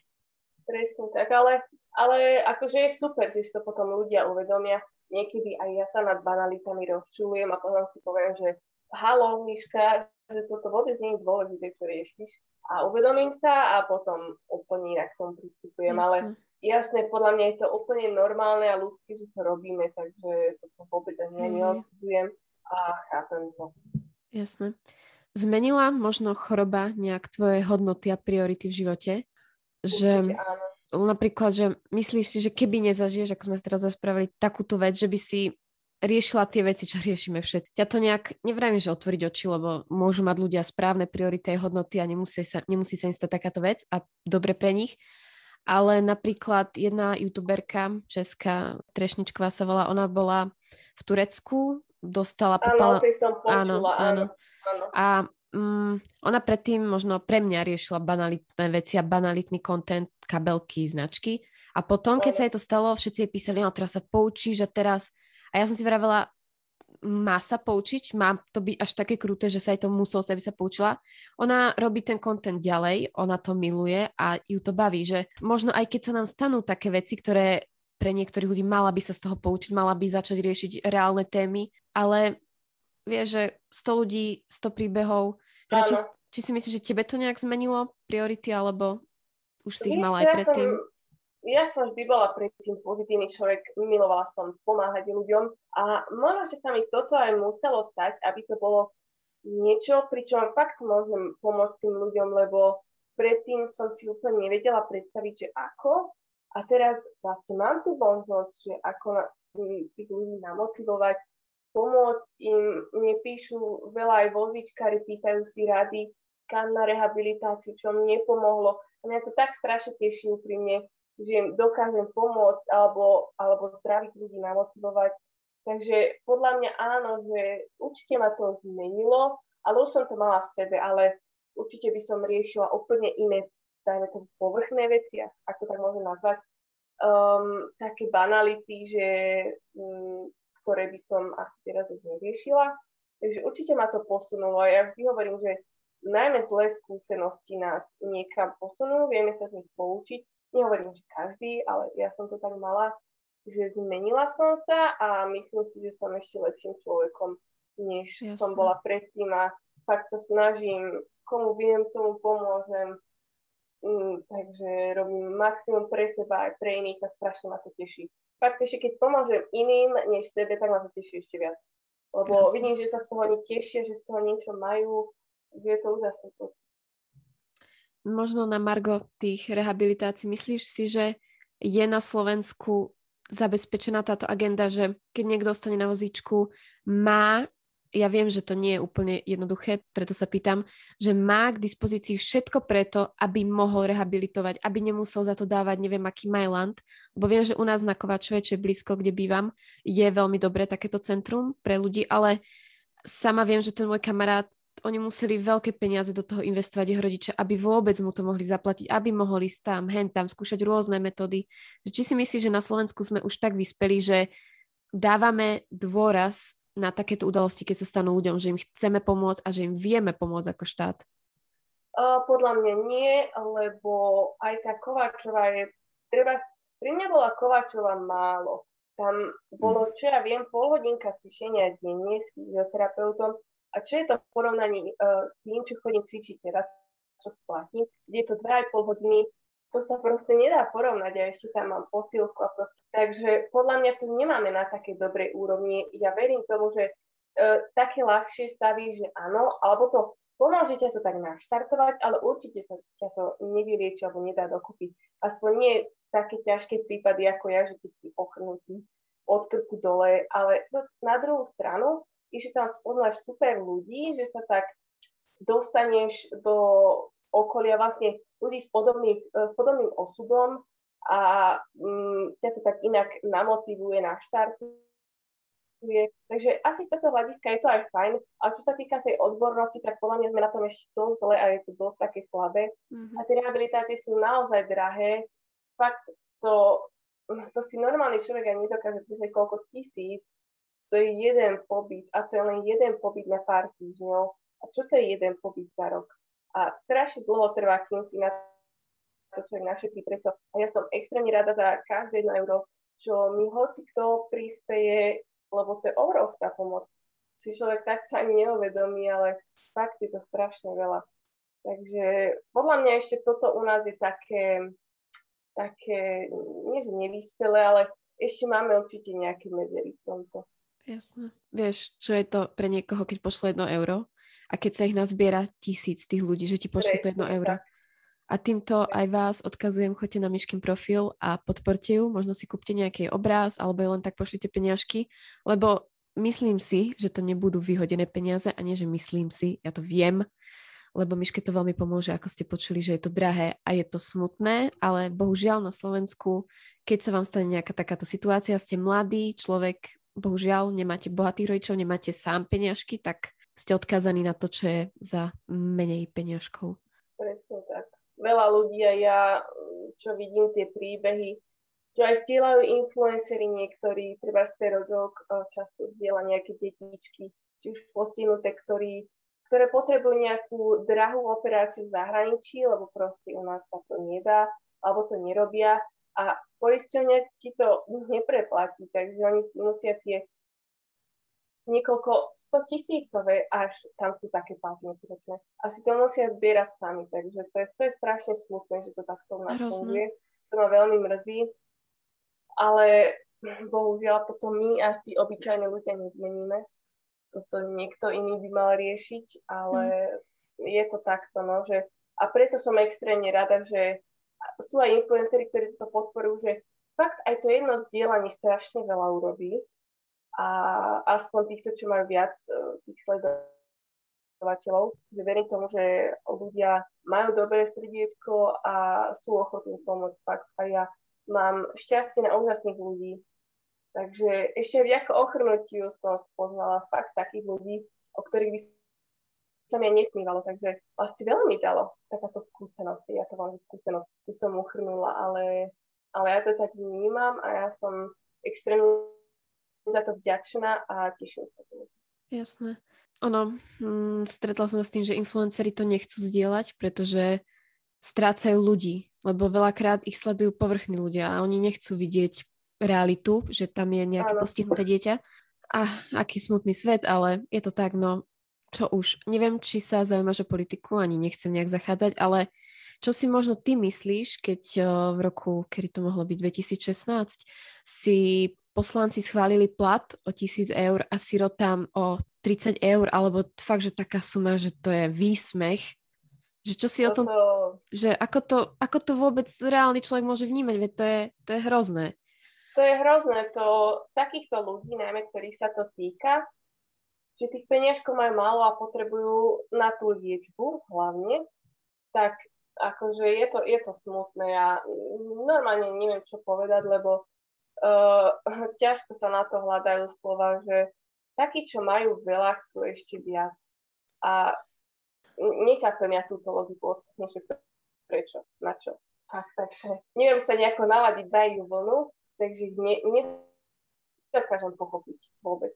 Presne tak, ale, ale akože je super, že si to potom ľudia uvedomia. Niekedy aj ja sa nad banalitami rozčulujem a potom si poviem, že halo, Miška, že toto vôbec nie je dôležité, čo riešiš. A uvedomím sa a potom úplne inak tomu pristupujem. Jasne. Ale jasne, podľa mňa je to úplne normálne a ľudské, že to robíme, takže toto vôbec ani neodsudzujem a chápem to. Jasné. Zmenila možno choroba nejak tvoje hodnoty a priority v živote? Že áno. napríklad, že myslíš si, že keby nezažiješ, ako sme teraz rozprávali, takúto vec, že by si riešila tie veci, čo riešime všetci. Ja to nejak, nevravím, že otvoriť oči, lebo môžu mať ľudia správne priority a hodnoty a nemusí sa, nemusí sa im stať takáto vec a dobre pre nich. Ale napríklad jedna youtuberka, česká Trešničková sa volá, ona bola v Turecku, dostala... Áno, popala... som počula, áno, áno. áno. A um, ona predtým možno pre mňa riešila banalitné veci a banalitný content, kabelky, značky. A potom, keď sa jej to stalo, všetci jej písali, no teraz sa poučíš a teraz a ja som si vravela, má sa poučiť, má to byť až také kruté, že sa aj to muselo, aby sa poučila. Ona robí ten content ďalej, ona to miluje a ju to baví, že možno aj keď sa nám stanú také veci, ktoré pre niektorých ľudí mala by sa z toho poučiť, mala by začať riešiť reálne témy, ale vie, že 100 ľudí, 100 príbehov, teda či, či si myslíš, že tebe to nejak zmenilo priority, alebo už si Víš, ich mala aj predtým? Som, ja som vždy bola predtým pozitívny človek, milovala som pomáhať ľuďom a možno, že sa mi toto aj muselo stať, aby to bolo niečo, pričom fakt môžem pomôcť tým ľuďom, lebo predtým som si úplne nevedela predstaviť, že ako. A teraz vlastne mám tú možnosť, že ako tých ľudí namotivovať, pomôcť im, mne píšu veľa aj vozičkári, pýtajú si rady, kam na rehabilitáciu, čo mi nepomohlo. A mňa to tak strašne teší úprimne, že im dokážem pomôcť alebo, alebo zdraviť ľudí namotivovať. Takže podľa mňa áno, že určite ma to zmenilo, ale už som to mala v sebe, ale určite by som riešila úplne iné, dajme to povrchné veci, ako tak môžem nazvať, um, také banality, že, um, ktoré by som asi teraz už neriešila. Takže určite ma to posunulo. Ja vždy hovorím, že najmä zlé skúsenosti nás niekam posunú, vieme sa z nich poučiť. Nehovorím, že každý, ale ja som to tak mala že zmenila som sa a myslím si, že som ešte lepším človekom, než Jasne. som bola predtým a fakt sa snažím, komu viem, tomu pomôžem. Mm, takže robím maximum pre seba aj pre iných a strašne ma to teší. Fakt ešte keď pomôžem iným než sebe, tak ma to teší ešte viac. Lebo Jasne. vidím, že sa z toho oni tešia, že z toho niečo majú, že je to úžasné. Možno na Margo tých rehabilitácií, myslíš si, že je na Slovensku zabezpečená táto agenda, že keď niekto ostane na vozíčku, má, ja viem, že to nie je úplne jednoduché, preto sa pýtam, že má k dispozícii všetko preto, aby mohol rehabilitovať, aby nemusel za to dávať neviem aký Majland, lebo viem, že u nás na Kovačove, čo je blízko, kde bývam, je veľmi dobré takéto centrum pre ľudí, ale sama viem, že ten môj kamarát oni museli veľké peniaze do toho investovať jeho rodičia, aby vôbec mu to mohli zaplatiť, aby mohli ísť tam, hen tam, skúšať rôzne metódy. Či si myslíš, že na Slovensku sme už tak vyspeli, že dávame dôraz na takéto udalosti, keď sa stanú ľuďom, že im chceme pomôcť a že im vieme pomôcť ako štát? Uh, podľa mňa nie, lebo aj tá Kováčová je, treba, pri mňa bola Kováčová málo. Tam bolo, mhm. čo ja viem, pol hodinka cvičenia denne s fyzioterapeutom a čo je to v porovnaní uh, s tým, čo chodím cvičiť teraz, čo splatím, kde je to 2,5 hodiny, to sa proste nedá porovnať a ešte tam mám posilku a proste. Takže podľa mňa to nemáme na takej dobrej úrovni. Ja verím tomu, že uh, také ľahšie staví, že áno, alebo to pomôže ťa to tak naštartovať, ale určite to, ťa to nevylieči alebo nedá dokúpiť. Aspoň nie také ťažké prípady ako ja, že keď si ochrnutý od krku dole, ale na druhú stranu že tam spoznáš super ľudí, že sa tak dostaneš do okolia vlastne ľudí s, podobný, s podobným osudom a mm, ťa to tak inak namotivuje, naštartuje. Takže asi z tohto hľadiska je to aj fajn, ale čo sa týka tej odbornosti, tak podľa mňa sme na tom ešte dosť zle a je to dosť také slabé. Mm-hmm. A tie rehabilitácie sú naozaj drahé. Fakt to, to si normálny človek aj nedokáže koľko tisíc to je jeden pobyt a to je len jeden pobyt na pár týždňov. A čo to je jeden pobyt za rok? A strašne dlho trvá, kým si na to človek našetí preto. A ja som extrémne rada za každé jedno euro, čo mi hoci kto prispieje, lebo to je obrovská pomoc. Si človek tak sa ani neuvedomí, ale fakt je to strašne veľa. Takže podľa mňa ešte toto u nás je také, také nie že nevyspelé, ale ešte máme určite nejaké medzery v tomto. Jasné. Vieš, čo je to pre niekoho, keď pošle jedno euro a keď sa ich nazbiera tisíc tých ľudí, že ti pošle to jedno euro. A týmto aj vás odkazujem, choďte na Myškin profil a podporte ju, možno si kúpte nejaký obraz alebo len tak pošlite peniažky, lebo myslím si, že to nebudú vyhodené peniaze a nie, že myslím si, ja to viem, lebo Myške to veľmi pomôže, ako ste počuli, že je to drahé a je to smutné, ale bohužiaľ na Slovensku, keď sa vám stane nejaká takáto situácia, ste mladý človek, bohužiaľ nemáte bohatých rodičov, nemáte sám peňažky, tak ste odkázaní na to, čo je za menej peňažkov. Presne tak. Veľa ľudí a ja, čo vidím tie príbehy, čo aj dielajú influenceri niektorí, treba z Ferožok, často diela nejaké detičky, či už postihnuté, ktorí, ktoré potrebujú nejakú drahú operáciu v zahraničí, lebo proste u nás sa to nedá, alebo to nerobia a poisťovňa ti to nepreplatí, takže oni si musia tie niekoľko 100 tisícové, až tam sú také páky neskutočné. Asi to musia zbierať sami, takže to je, to je strašne smutné, že to takto u nás funguje. To ma veľmi mrzí, ale bohužiaľ toto my asi obyčajní ľudia nezmeníme. Toto niekto iný by mal riešiť, ale mm. je to takto, no, že a preto som extrémne rada, že sú aj influenceri, ktorí to podporujú, že fakt aj to jedno zdieľanie strašne veľa urobí a aspoň týchto, čo majú viac e, tých sledovateľov, že verím tomu, že ľudia majú dobré srdiečko a sú ochotní pomôcť fakt. A ja mám šťastie na úžasných ľudí. Takže ešte vďaka ochrnutiu som spoznala fakt takých ľudí, o ktorých by sa mi nesmívalo, takže vlastne veľa mi dalo takáto skúsenosť, ja to mám skúsenosť, by som uchrnula, ale, ale ja to tak vnímam a ja som extrémne za to vďačná a teším sa. Jasné. Ono, hm, stretla som sa s tým, že influenceri to nechcú zdieľať, pretože strácajú ľudí, lebo veľakrát ich sledujú povrchní ľudia a oni nechcú vidieť realitu, že tam je nejaké postihnuté dieťa. A aký smutný svet, ale je to tak, no čo už. Neviem, či sa zaujímaš o politiku, ani nechcem nejak zachádzať, ale čo si možno ty myslíš, keď v roku, kedy to mohlo byť 2016, si poslanci schválili plat o tisíc eur a sirotám o 30 eur, alebo fakt, že taká suma, že to je výsmech. Že čo si Toto... o tom, že ako to, ako to vôbec reálny človek môže vnímať, veď to je, to je hrozné. To je hrozné, to takýchto ľudí, najmä ktorých sa to týka, že tých peniažkov majú málo a potrebujú na tú liečbu hlavne, tak akože je to, je to smutné. Ja normálne neviem, čo povedať, lebo uh, ťažko sa na to hľadajú slova, že takí, čo majú veľa, chcú ešte viac. A nechápem ja túto logiku osobne, že prečo, na čo. Tak, takže neviem sa nejako naladiť na ich vlnu, takže ne, nedokážem pochopiť vôbec.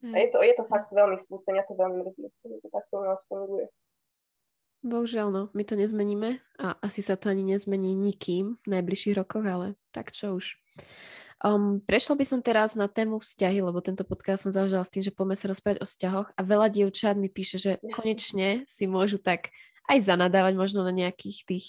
Mm. A je to, je to fakt veľmi smutné, ja to veľmi mrzí, že to takto u nás funguje. Bohužiaľ, no, my to nezmeníme a asi sa to ani nezmení nikým v najbližších rokoch, ale tak čo už. Um, prešla by som teraz na tému vzťahy, lebo tento podcast som založila s tým, že poďme sa rozprávať o vzťahoch a veľa dievčat mi píše, že konečne si môžu tak aj zanadávať možno na nejakých tých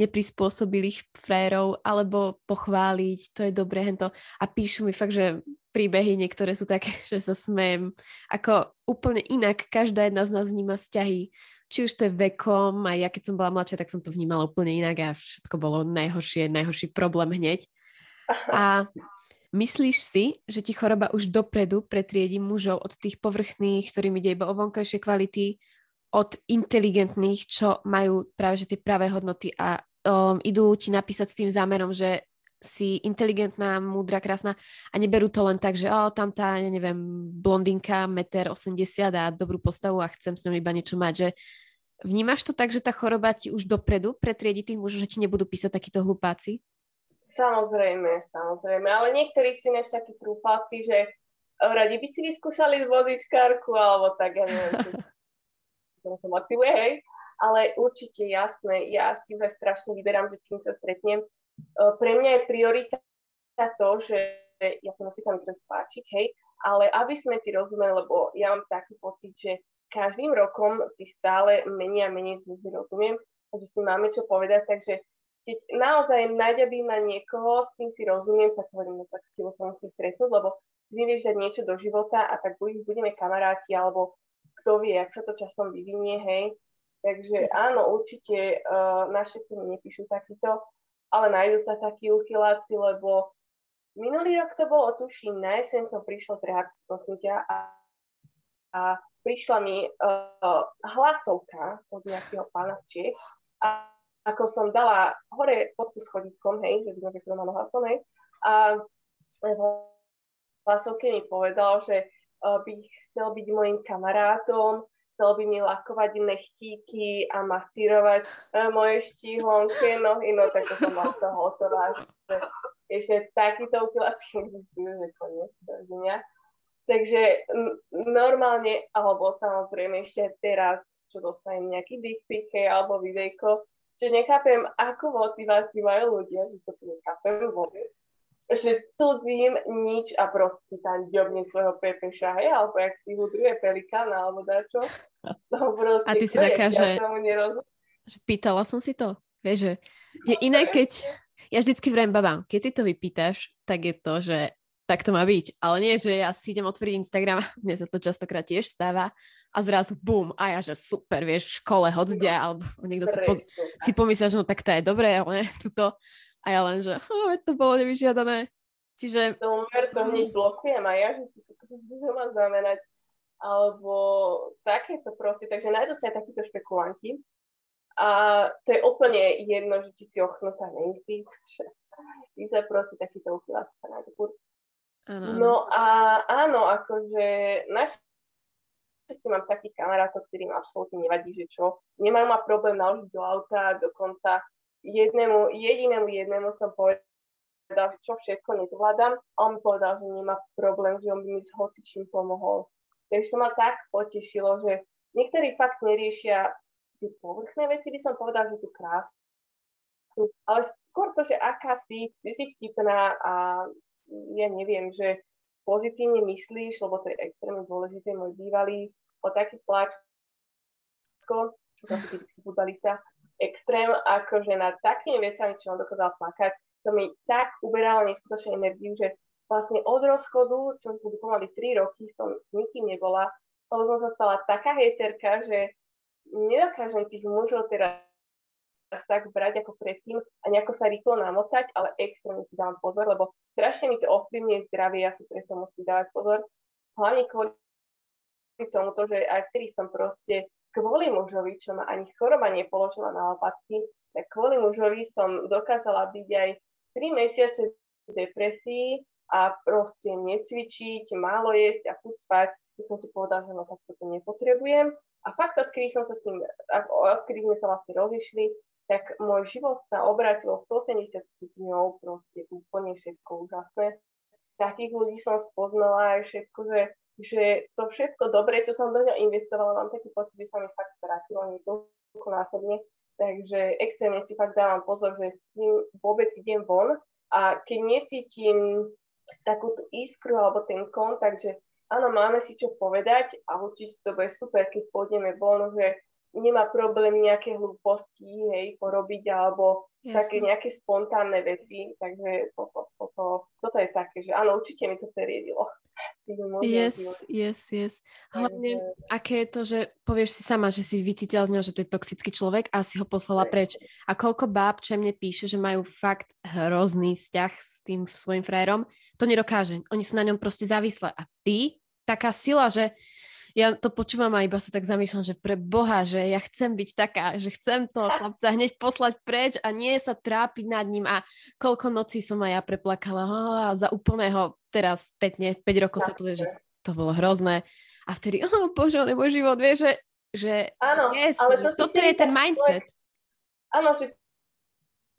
neprispôsobilých frérov alebo pochváliť, to je dobré, hento. A píšu mi fakt, že príbehy niektoré sú také, že sa smejem. Ako úplne inak každá jedna z nás vníma vzťahy. Či už to je vekom, a ja keď som bola mladšia, tak som to vnímala úplne inak a všetko bolo najhoršie, najhorší problém hneď. A myslíš si, že ti choroba už dopredu pretriedi mužov od tých povrchných, ktorým ide iba o vonkajšie kvality, od inteligentných, čo majú práve že tie pravé hodnoty a um, idú ti napísať s tým zámerom, že si inteligentná, múdra, krásna a neberú to len tak, že o, tam tá, ja neviem, blondinka, 1,80 m a dobrú postavu a chcem s ňou iba niečo mať, že vnímaš to tak, že tá choroba ti už dopredu pretriedi tých mužov, že ti nebudú písať takíto hlupáci? Samozrejme, samozrejme, ale niektorí sú než takí trúfalci, že radi by si vyskúšali vozičkárku, alebo tak, ja neviem, či to motivuje, hej. Ale určite jasné, ja si už aj strašne vyberám, že s tým sa stretnem. E, pre mňa je priorita to, že ja sa musím sa mi páčiť, hej, ale aby sme si rozumeli, lebo ja mám taký pocit, že každým rokom si stále menej a menej ľudí rozumiem, že si máme čo povedať, takže keď naozaj nájdem ma niekoho, s kým si rozumiem, tak hovorím, no tak s tebou sa musím stretnúť, lebo ty vieš dať niečo do života a tak buď budeme kamaráti, alebo kto vie, ak sa to časom vyvinie, hej. Takže áno, určite uh, naše si nepíšu takýto, ale nájdú sa takí uchyláci, lebo minulý rok to bolo, tuším, na jeseň som prišla trhať, prosím ťa, a, a prišla mi uh, hlasovka od nejakého pána z Čech a ako som dala hore fotku s chodítkom, hej, že by som mám hlasom, hej, a hlasovke mi povedal, že by chcel byť môjim kamarátom, chcel by mi lakovať nechtíky a masírovať uh, moje štíhlonky, nohy, no tak to som mal to hotová, ešte takýto upilací existujú, že koniec dňa. Takže normálne, alebo samozrejme ešte teraz, čo dostanem nejaký dick pic, alebo videjko, že nechápem, ako motiváciu majú ľudia, že to nechápem vôbec že cudzím nič a proste tam ďobne svojho pepeša, hej, alebo jak si hudruje pelikán, alebo dačo. No, proste, a ty si taká, že, že pýtala som si to, vieš, že je no, iné, keď, ja vždycky vrem babám, keď si to vypýtaš, tak je to, že tak to má byť. Ale nie, že ja si idem otvoriť Instagram, mne sa to častokrát tiež stáva a zrazu bum, a ja, že super, vieš, v škole hodia, no, alebo niekto si, po, si pomyslel, že no tak to je dobré, ale tuto a ja len, že oh, to bolo nevyžiadané. Čiže... To to hneď blokujem a ja, že to má znamenať. Alebo takéto proste. Takže nájdú sa aj takíto špekulanti. A to je úplne jedno, že či si ochnutá, nie si. Ty sa proste takýto uchyláci sa nájdú. No a áno, akože naši si mám takých kamarátov, ktorým absolútne nevadí, že čo. Nemajú ma problém naložiť do auta, dokonca jednému, jedinému jednému som povedal, čo všetko nezvládam on povedal, že nemá problém, že on by mi s hocičím pomohol. Takže to ma tak potešilo, že niektorí fakt neriešia tie povrchné veci, by som povedal, že tu krásne, ale skôr to, že aká si, že si vtipná a ja neviem, že pozitívne myslíš, lebo to je extrémne dôležité, môj bývalý, o taký plačko, čo to futbalista, extrém, akože nad takými vecami, čo on dokázal plakať, to mi tak uberalo neskutočnú energiu, že vlastne od rozchodu, čo budú pomaly 3 roky, som nikým nebola, lebo som sa stala taká hejterka, že nedokážem tých mužov teraz tak brať ako predtým a nejako sa rýchlo namotať, ale extrémne si dávam pozor, lebo strašne mi to ovplyvňuje zdravie, ja si preto musím dávať pozor. Hlavne kvôli tomuto, že aj vtedy som proste kvôli mužovi, čo ma ani choroba nepoložila na lopatky, tak kvôli mužovi som dokázala byť aj 3 mesiace v depresii a proste necvičiť, málo jesť a spať. Tak som si povedala, že no tak toto nepotrebujem. A fakt, odkedy, som sa tým, odkedy sme sa vlastne rozišli, tak môj život sa obrátil 180 stupňov, proste úplne všetko úžasné. Takých ľudí som spoznala aj všetko, že že to všetko dobré, čo som do ňa investovala, mám taký pocit, že sa mi fakt vrátilo niekoľko násobne. Takže extrémne si fakt dávam pozor, že s tým vôbec idem von a keď necítim takú tú iskru alebo ten kontakt, že áno, máme si čo povedať a určite to bude super, keď pôjdeme von, že nemá problém nejaké hlúposti, hej, porobiť alebo Jasne. také nejaké spontánne veci, takže toto, toto, toto je také, že áno, určite mi to periedilo. Yes, yes, yes. Hlavne, aké je to, že povieš si sama, že si vycítila z neho, že to je toxický človek a si ho poslala preč. A koľko báb, čo mne píše, že majú fakt hrozný vzťah s tým svojim frajerom, to nedokáže. Oni sú na ňom proste závislé. A ty, taká sila, že ja to počúvam a iba sa tak zamýšľam, že pre Boha, že ja chcem byť taká, že chcem toho chlapca hneď poslať preč a nie sa trápiť nad ním a koľko nocí som aj ja preplakala a za úplného teraz spätne, 5 rokov sa pozrie, že to bolo hrozné. A vtedy, oh bože, on je môj život, vieš, že, že áno, yes, ale to že toto je ten mindset. Človek, áno, že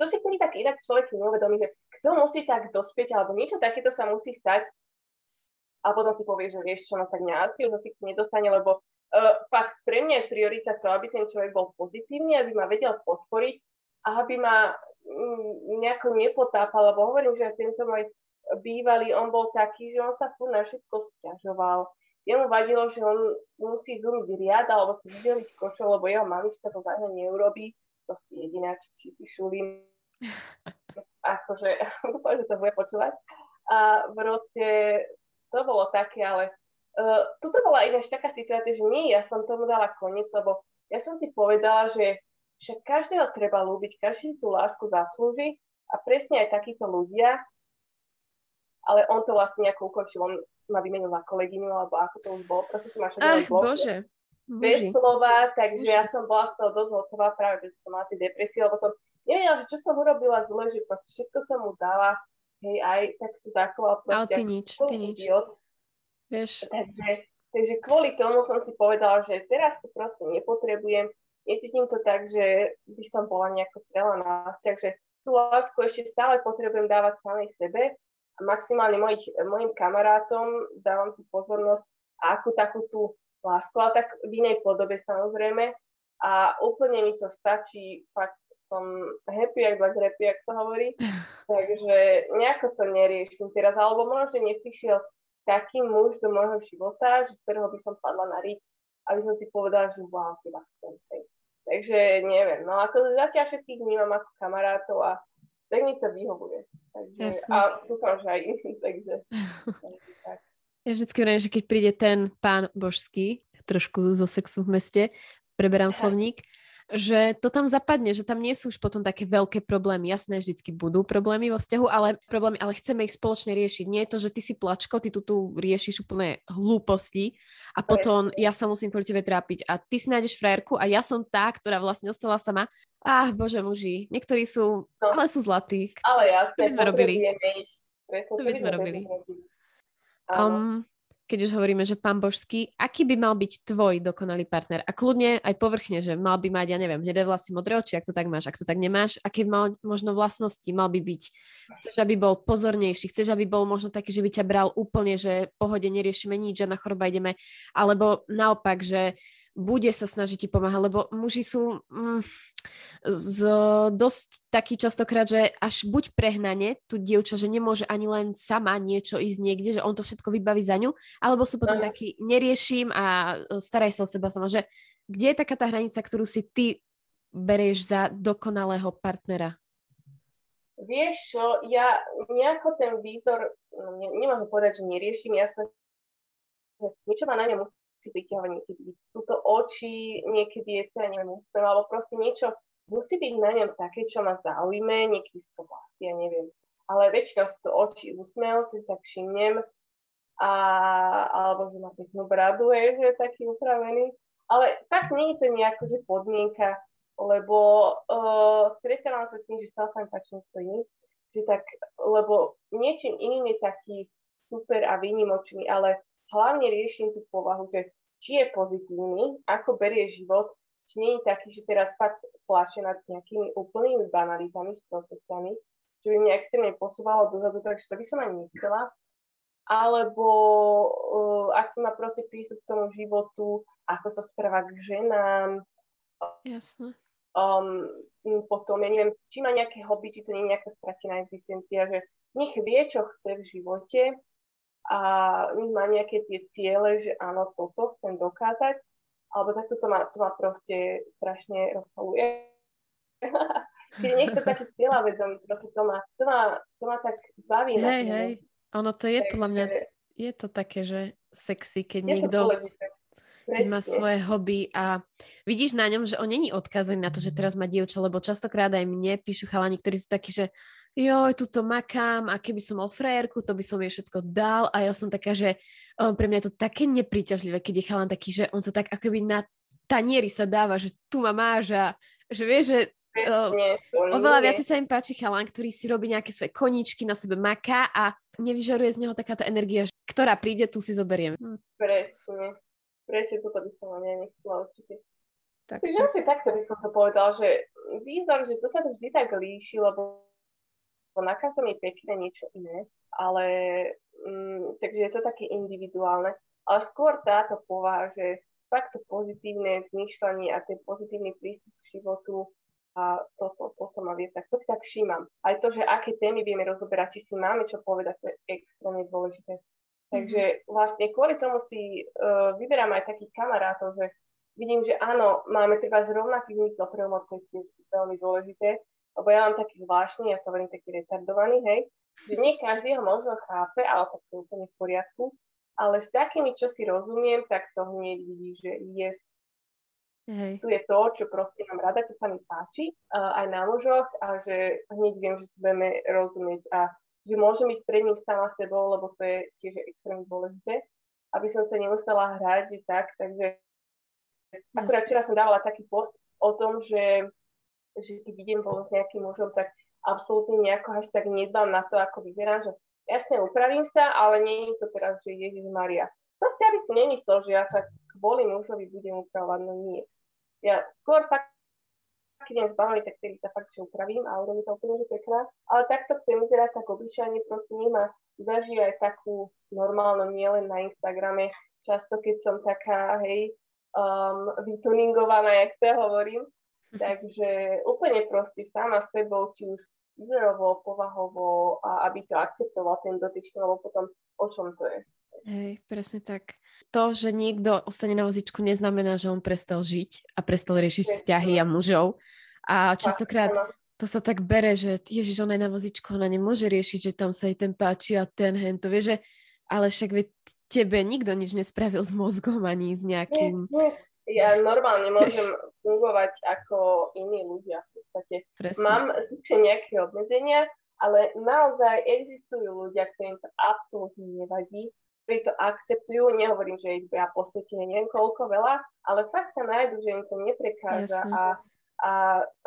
to si kedy tak inak človek neuvedomí, že kto musí tak dospieť, alebo niečo takéto sa musí stať, a potom si povie, že vieš čo, no tak mňa asi už asi nedostane, lebo uh, fakt pre mňa je priorita to, aby ten človek bol pozitívny, aby ma vedel podporiť a aby ma mm, nejako nepotápal, lebo hovorím, že tento môj bývalý, on bol taký, že on sa furt na všetko stiažoval. Jemu vadilo, že on musí zúmiť riad alebo si vydeliť košel, lebo jeho mamička to za neurobí. To si jediná, či si šulím. akože, dúfam, že to bude počúvať. A proste to bolo také, ale uh, tuto bola ináč taká situácia, že nie, ja som tomu dala koniec, lebo ja som si povedala, že však každého treba ľúbiť, každý tú lásku zaslúži a presne aj takíto ľudia ale on to vlastne nejako ukončil, on ma vymenil na kolegyňu, alebo ako to už bolo, proste si ma šedel bože. Bez slova, takže Bože. ja som bola z toho dosť hotová, práve že som mala tie depresie, lebo som nevedela, že čo som urobila zle, že proste všetko som mu dala, hej, aj tak si zachoval proste. Ale ty nič, ty nič. Vieš. Takže, takže kvôli tomu som si povedala, že teraz to proste nepotrebujem, necítim to tak, že by som bola nejako strela na vzťah, že tú lásku ešte stále potrebujem dávať samej sebe maximálne mojich, mojim kamarátom dávam tú pozornosť a akú takú tú lásku, ale tak v inej podobe samozrejme. a úplne mi to stačí, fakt som happy, ak like happy, ak to hovorí, takže nejako to neriešim teraz, alebo možno, že neprišiel taký muž do môjho života, že z ktorého by som padla na riť, aby som si povedala, že wow, teba chcem. Hej. Takže neviem, no ako zatiaľ všetkých vnímam ako kamarátov a tak mi to vyhovuje. Takže, a dúfam, že aj iní, takže, takže tak. Ja vždycky vravím, že keď príde ten pán božský, trošku zo sexu v meste, preberám slovník, že to tam zapadne, že tam nie sú už potom také veľké problémy. Jasné, vždycky budú problémy vo vzťahu, ale problémy, ale chceme ich spoločne riešiť. Nie je to, že ty si plačko, ty tu, tu riešiš úplne hlúposti a potom ja sa musím kvôli tebe trápiť a ty si nájdeš frajerku a ja som tá, ktorá vlastne ostala sama. Ah, bože muži, niektorí sú, no. ale sú zlatí. Ale ja, by sme robili. By sme robili. Um, keď už hovoríme, že pán Božský, aký by mal byť tvoj dokonalý partner? A kľudne aj povrchne, že mal by mať, ja neviem, hnedé vlasy, modré oči, ak to tak máš, ak to tak nemáš, aké mal možno vlastnosti mal by byť? Chceš, aby bol pozornejší, chceš, aby bol možno taký, že by ťa bral úplne, že pohode neriešime nič, žiadna choroba ideme, alebo naopak, že bude sa snažiť ti pomáhať, lebo muži sú mm, z, dosť taký častokrát, že až buď prehnane tu dievča, že nemôže ani len sama niečo ísť niekde, že on to všetko vybaví za ňu, alebo sú potom uh. takí, neriešim a e, staraj sa o seba sama, že kde je taká tá hranica, ktorú si ty berieš za dokonalého partnera? Vieš čo, ja nejako ten výzor, no, ne, nemôžem povedať, že neriešim, ja sa, že niečo ma na ňom si priťahovať niekedy túto oči, niekedy je to, ja neviem, alebo proste niečo musí byť na ňom také, čo ma zaujíme, niekedy sú to vlasy, ja neviem. Ale väčšinou sú to oči, úsmev, čo sa všimnem, a, alebo že má peknú bradu, je, že je taký upravený. Ale tak nie je to nejako, že podmienka, lebo uh, stretávam sa s tým, že stále sa mi páči niekto že tak, lebo niečím iným je taký super a výnimočný, ale hlavne riešim tú povahu, že či je pozitívny, ako berie život, či nie je taký, že teraz fakt pláše nad nejakými úplnými banalitami s profesiami, čo by mňa extrémne posúvalo dozadu, takže to by som ani nechcela. Alebo uh, aký má proste prístup k tomu životu, ako sa správa k ženám. Jasne. Um, potom, ja neviem, či má nejaké hobby, či to nie je nejaká stratená existencia, že nech vie, čo chce v živote, a má nejaké tie ciele, že áno, toto chcem dokázať, alebo takto to ma, to ma proste strašne rozpaluje. Keď niekto taký cieľavedomý, trochu to ma, to ma, to ma tak baví. Hej, hej, ono to je Takže, podľa mňa, je to také, že sexy, keď niekto keď má svoje hobby a vidíš na ňom, že on není odkazený na to, že teraz má dievča, lebo častokrát aj mne píšu chalani, ktorí sú takí, že joj, tuto makám a keby som mal frajerku, to by som jej všetko dal a ja som taká, že um, pre mňa je to také nepríťažlivé, keď je chalan taký, že on sa tak akoby na tanieri sa dáva, že tu ma máš a že vie, že uh, oveľa viac sa im páči chalan, ktorý si robí nejaké svoje koníčky, na sebe maká a nevyžaruje z neho takáto energia, ktorá príde, tu si zoberiem. Hm. Presne. Presne toto by som ani nechcela určite. Tak. Takže asi takto by som to povedal, že výzor, že to sa to vždy tak líši, lebo na každom je pekné niečo iné, ale mm, takže je to také individuálne. Ale skôr táto povaha, že fakt to pozitívne zmýšľanie a ten pozitívny prístup k životu a toto, toto ma vie, tak to si tak všímam. Aj to, že aké témy vieme rozoberať, či si máme čo povedať, to je extrémne dôležité. Takže mhm. vlastne kvôli tomu si uh, vyberám aj takých kamarátov, že vidím, že áno, máme treba z rovnakých zmysel pre to je tiež veľmi dôležité, lebo ja mám taký zvláštny, ja to hovorím taký retardovaný, hej, že nie každý ho možno chápe, ale tak to úplne v poriadku, ale s takými, čo si rozumiem, tak to hneď vidí, že je Hej. Tu je to, čo proste mám rada, to sa mi páči, uh, aj na mužoch a že hneď viem, že si budeme rozumieť a že môžem byť pred ním sama s tebou, lebo to je tiež extrémne dôležité, aby som sa neustala hrať, tak, takže akurát včera som dávala taký post o tom, že že keď idem bol s nejakým mužom, tak absolútne nejako až tak nedbám na to, ako vyzerám, že jasne upravím sa, ale nie je to teraz, že Ježiš Maria. Proste, aby si nemyslel, že ja sa kvôli mužovi budem upravovať, no nie. Ja skôr fakt, keď idem zbavovať, tak vtedy sa fakt že upravím a urobím to úplne, pekná. Ale takto chcem vyzerať tak obyčajne, proste nemá zaží aj takú normálnu, nielen na Instagrame. Často, keď som taká, hej, um, vytuningovaná, jak to hovorím. Takže úplne proste sama s sebou, či už výzorovo, povahovo a aby to akceptoval ten dotyčný, lebo potom o čom to je. Hej, presne tak. To, že niekto ostane na vozičku, neznamená, že on prestal žiť a prestal riešiť vzťahy a mužov. A častokrát to sa tak bere, že ježiš, ona je na vozičku, ona nemôže riešiť, že tam sa jej ten páči a ten hen. To vie, že ale však vie, tebe nikto nič nespravil s mozgom ani s nejakým... Nie, nie. Ja normálne môžem fungovať ako iní ľudia v podstate. Presne. Mám síce nejaké obmedzenia, ale naozaj existujú ľudia, ktorým to absolútne nevadí, ktorí to akceptujú. Nehovorím, že ich ja posvetí neviem koľko veľa, ale fakt sa nájdu, že im to neprekáža a, a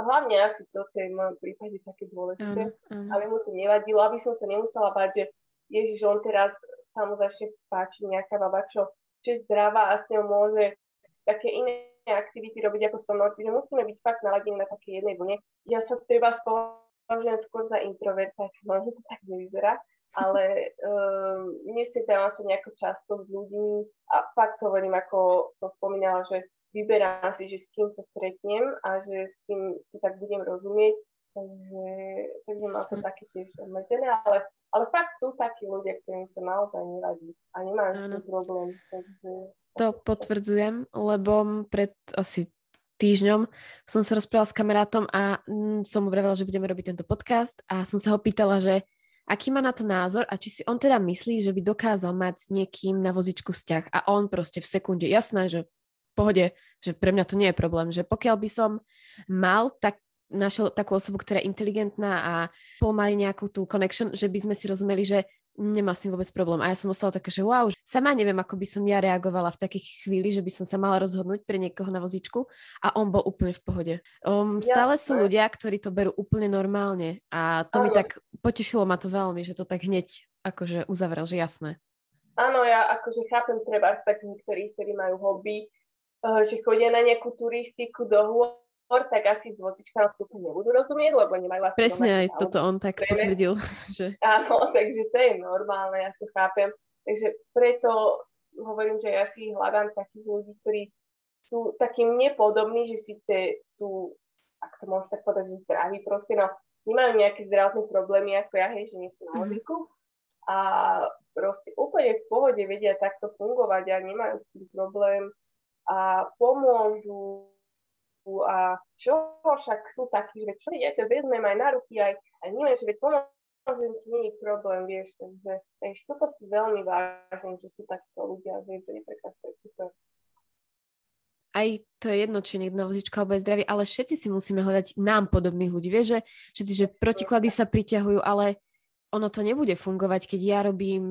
hlavne asi to je v mojom prípade také dôležité, aby mu to nevadilo, aby som sa nemusela bať, že Ježiš, on teraz sa mu začne páčiť nejaká baba, čo, čo je zdravá a s ňou môže také iné aktivity robiť ako so mnou, čiže musíme byť fakt naladení na také jednej vlne. Ja sa treba považujem skôr za introverta, možno to tak nevyzerá, ale um, nestretávam sa nejako často s ľuďmi a fakt hovorím, ako som spomínala, že vyberám si, že s kým sa stretnem a že s kým si tak budem rozumieť, takže, takže má to také tiež obmedzené, ale, ale fakt sú takí ľudia, ktorým to naozaj nevadí a nemajú s tým problém, takže to potvrdzujem, lebo pred asi týždňom som sa rozprávala s kamarátom a mm, som mu vravela, že budeme robiť tento podcast a som sa ho pýtala, že aký má na to názor a či si on teda myslí, že by dokázal mať s niekým na vozičku vzťah a on proste v sekunde, jasné, že v pohode, že pre mňa to nie je problém, že pokiaľ by som mal tak našiel takú osobu, ktorá je inteligentná a spolu mali nejakú tú connection, že by sme si rozumeli, že nemá s tým vôbec problém. A ja som ostala taká, že wow, sama neviem, ako by som ja reagovala v takých chvíli, že by som sa mala rozhodnúť pre niekoho na vozičku a on bol úplne v pohode. Um, stále sú ľudia, ktorí to berú úplne normálne a to ano. mi tak potešilo ma to veľmi, že to tak hneď akože uzavrel, že jasné. Áno, ja akože chápem treba tak niektorí, ktorí majú hobby, eh, že chodia na nejakú turistiku do hôr tak asi s vozíčkami vstupu nebudú rozumieť, lebo nemajú vlastne... Presne aj toto on tak potvrdil. Že... Áno, takže to je normálne, ja to chápem. Takže preto hovorím, že ja si hľadám takých ľudí, ktorí sú takým nepodobní, že síce sú, ak to môžem tak povedať, že zdraví proste, no nemajú nejaké zdravotné problémy ako ja, hej, že nie sú na mhm. vozíku a proste úplne v pohode vedia takto fungovať a nemajú s tým problém a pomôžu a čo však sú takí, že čo ja ťa vezmem aj na ruky, aj, aj neviem, že veď pomôžem ti, nie je problém, vieš, takže, takže toto si veľmi vážim, že sú takíto ľudia, že to je prekrásne super. Aj to je jedno, či niekto na vozičku alebo je zdravý, ale všetci si musíme hľadať nám podobných ľudí. Vieš, že všetci, že protiklady sa priťahujú, ale ono to nebude fungovať, keď ja robím,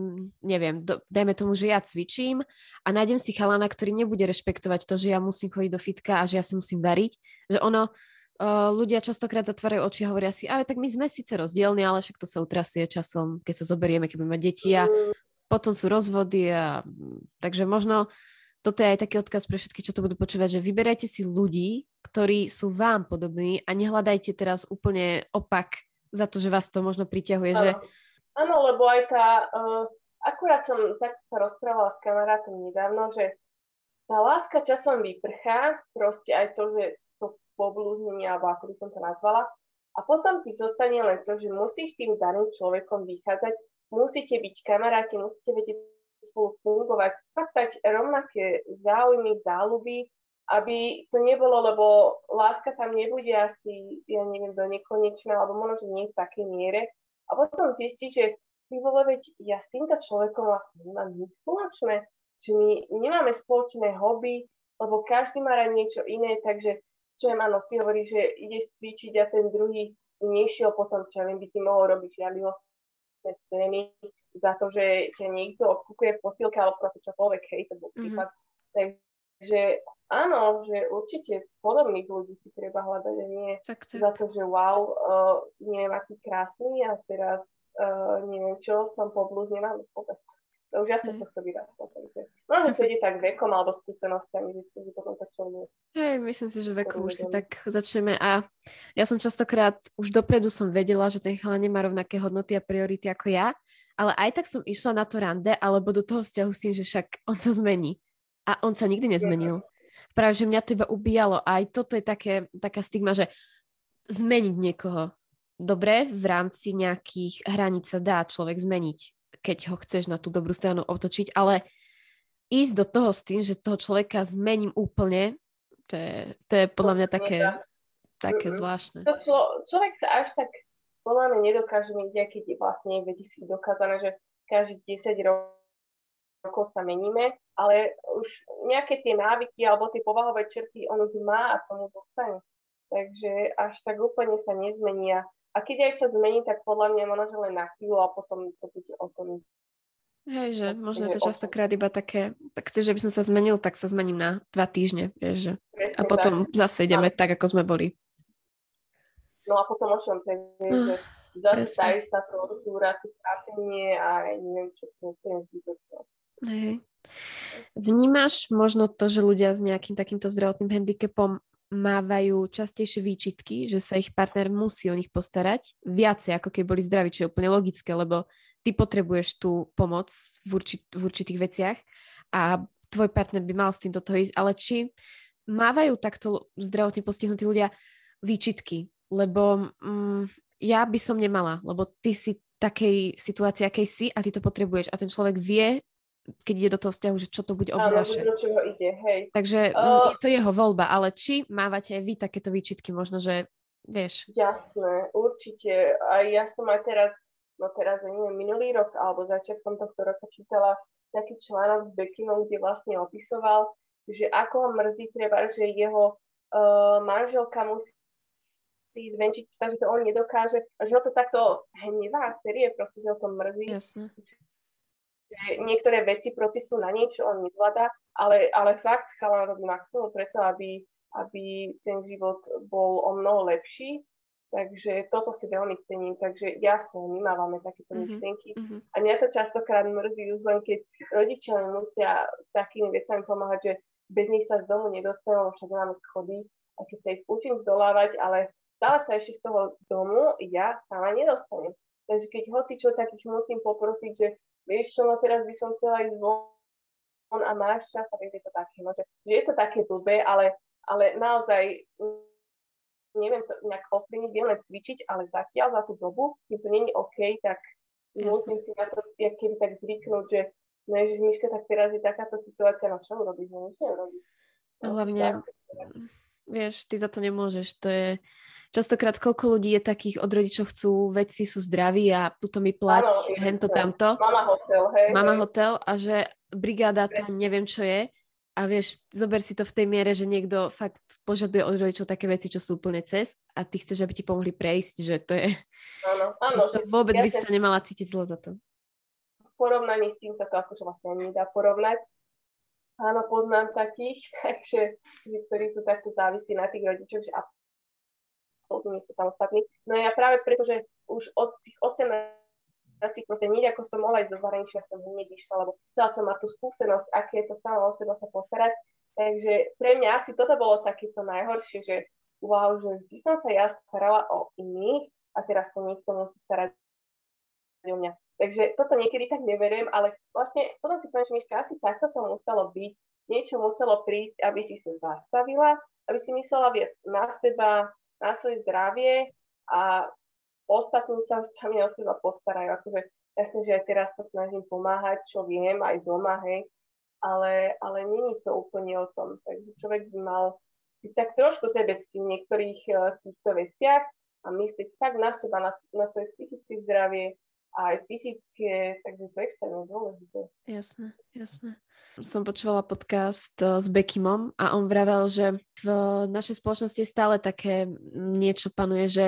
neviem, do, dajme tomu, že ja cvičím a nájdem si chalana, ktorý nebude rešpektovať to, že ja musím chodiť do fitka a že ja si musím variť. Že ono, uh, ľudia častokrát zatvárajú oči a hovoria si, ale tak my sme síce rozdielni, ale však to sa utrasie časom, keď sa zoberieme, keď budeme deti a potom sú rozvody a takže možno toto je aj taký odkaz pre všetky, čo to budú počúvať, že vyberajte si ľudí, ktorí sú vám podobní a nehľadajte teraz úplne opak za to, že vás to možno priťahuje, že... Áno, lebo aj tá... Uh, akurát som tak sa rozprávala s kamarátom nedávno, že tá láska časom vyprchá, proste aj to, že to poblúznenie, alebo ako by som to nazvala, a potom ti zostane len to, že musíš tým daným človekom vychádzať, musíte byť kamaráti, musíte vedieť spolu fungovať, fakt rovnaké záujmy, záľuby, aby to nebolo, lebo láska tam nebude asi, ja neviem, do nekonečná, alebo možno, že nie v takej miere. A potom zistí, že ty vole, veď ja s týmto človekom vlastne nemám nič spoločné, že my nemáme spoločné hobby, lebo každý má rád niečo iné, takže čo je, áno, ty hovoríš, že ideš cvičiť a ten druhý nešiel potom, čo ja viem, by ti mohol robiť žiadlivostné scény za to, že ťa niekto obkúkuje v posilke alebo proste čokoľvek, hej, to bol mhm. prípad. Mm-hmm. Takže áno, že určite podobných ľudí si treba hľadať a nie tak, tak. za to, že wow, uh, neviem, aký krásny a teraz uh, neviem čo, som poblúznená, no vôbec. To už ja som to vyrastla, takže no, že to ide tak vekom alebo skúsenosťami, že, že potom tak človek. Hej, myslím si, že vekom už si tak začneme a ja som častokrát, už dopredu som vedela, že ten chalán nemá rovnaké hodnoty a priority ako ja, ale aj tak som išla na to rande alebo do toho vzťahu s tým, že však on sa zmení. A on sa nikdy nezmenil práve, že mňa teba ubíjalo. A aj toto je také, taká stigma, že zmeniť niekoho. Dobre, v rámci nejakých hraníc sa dá človek zmeniť, keď ho chceš na tú dobrú stranu otočiť, ale ísť do toho s tým, že toho človeka zmením úplne, to je, to je podľa mňa také, také zvláštne. To člo, človek sa až tak podľa mňa nedokáže niekde, keď je vlastne vediecky dokázané, že každých 10 rokov sa meníme, ale už nejaké tie návyky alebo tie povahové črty on už má a tomu dostane. Takže až tak úplne sa nezmenia. A keď aj sa zmení, tak podľa mňa možno len na chvíľu a potom to bude o tom Hej, že možno to častokrát iba také, tak chceš, že by som sa zmenil, tak sa zmením na dva týždne, vieš, že. A potom tak. zase ideme a... tak, ako sme boli. No a potom o čom to je, že zase tá istá tortúra, trápenie a neviem čo, to je Hej. Vnímaš možno to, že ľudia s nejakým takýmto zdravotným handicapom mávajú častejšie výčitky, že sa ich partner musí o nich postarať, viacej ako keď boli zdraví, čo je úplne logické, lebo ty potrebuješ tú pomoc v, určit- v určitých veciach a tvoj partner by mal s tým do toho ísť, ale či mávajú takto zdravotne postihnutí ľudia výčitky, lebo mm, ja by som nemala, lebo ty si takej situácii, akej si a ty to potrebuješ. A ten človek vie, keď ide do toho vzťahu, že čo to bude obnášať. do čoho ide, hej. Takže uh, je to jeho voľba, ale či mávate aj vy takéto výčitky, možno, že vieš. Jasné, určite. A ja som aj teraz, no teraz, neviem, minulý rok alebo začiatkom tohto roka čítala taký článok s Bekinom, kde vlastne opisoval, že ako ho mrzí treba, že jeho uh, manželka musí zvenčiť sa, že to on nedokáže, že ho to takto hnevá, serie, proste, že ho to mrzí. Jasné že niektoré veci proste sú na niečo, on nezvláda, ale, ale fakt chalan robí maximum preto, aby, aby ten život bol o mnoho lepší. Takže toto si veľmi cením. Takže jasne, my máme takéto mm-hmm. myšlienky. Mm-hmm. A mňa to častokrát mrzí už len, keď rodičia musia s takými vecami pomáhať, že bez nich sa z domu nedostanú, však máme schody a keď sa ich učím zdolávať, ale stále sa ešte z toho domu ja sama nedostanem. Takže keď hoci čo takých musím poprosiť, že vieš čo, no teraz by som chcela ísť von a máš čas a je to také, no, že, že je to také blbé, ale, ale naozaj neviem to nejak ovplyvniť, viem len cvičiť, ale zatiaľ za tú dobu, keď to není OK, tak Jasne. musím si na to keby tak zvyknúť, že no Ježiš, Miška, tak teraz je takáto situácia, no čo urobiť, no nič neurobiť. Hlavne, vieš, ty za to nemôžeš, to je, častokrát koľko ľudí je takých od rodičov chcú, veci sú zdraví a tuto mi plať, Áno, hento tamto. Mama hotel, hej. Mama hej. hotel a že brigáda to neviem čo je. A vieš, zober si to v tej miere, že niekto fakt požaduje od rodičov také veci, čo sú úplne cez a ty chceš, aby ti pomohli prejsť, že to je... Áno, áno. To vôbec ja by si sa nemala cítiť zle za to. V porovnaní s tým sa to akože vlastne nedá porovnať. Áno, poznám takých, takže, ktorí sú takto závisí na tých rodičoch, že absolútne nie. No ja práve preto, že už od tých 18 asi proste nie, ako som mohla ísť do zahraničia, som hneď išla, lebo chcela som mať tú skúsenosť, aké je to sama o seba sa postarať. Takže pre mňa asi toto bolo takéto najhoršie, že wow, že vždy som sa ja starala o iných a teraz sa niekto musí starať o mňa. Takže toto niekedy tak neveriem, ale vlastne potom si poviem, že Miška, asi takto to muselo byť, niečo muselo prísť, aby si sa zastavila, aby si myslela viac na seba, na svoje zdravie a ostatní sa sami o seba postarajú. Akože jasne, že aj teraz sa snažím pomáhať, čo viem, aj doma, hej, ale, ale není to úplne o tom. Takže človek by mal byť tak trošku sebecký v niektorých uh, týchto veciach a myslieť tak na seba, na, na svoje psychické zdravie, aj fyzické, takže to je extrémne dôležité. Jasné, jasné. Som počúvala podcast eh, s Bekimom a on vravel, že v našej spoločnosti je stále také niečo panuje, že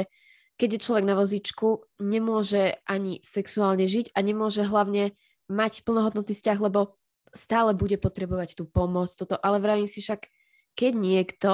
keď je človek na vozíčku, nemôže ani sexuálne žiť a nemôže hlavne mať plnohodnotný vzťah, lebo stále bude potrebovať tú pomoc, toto, ale vravím si však, keď niekto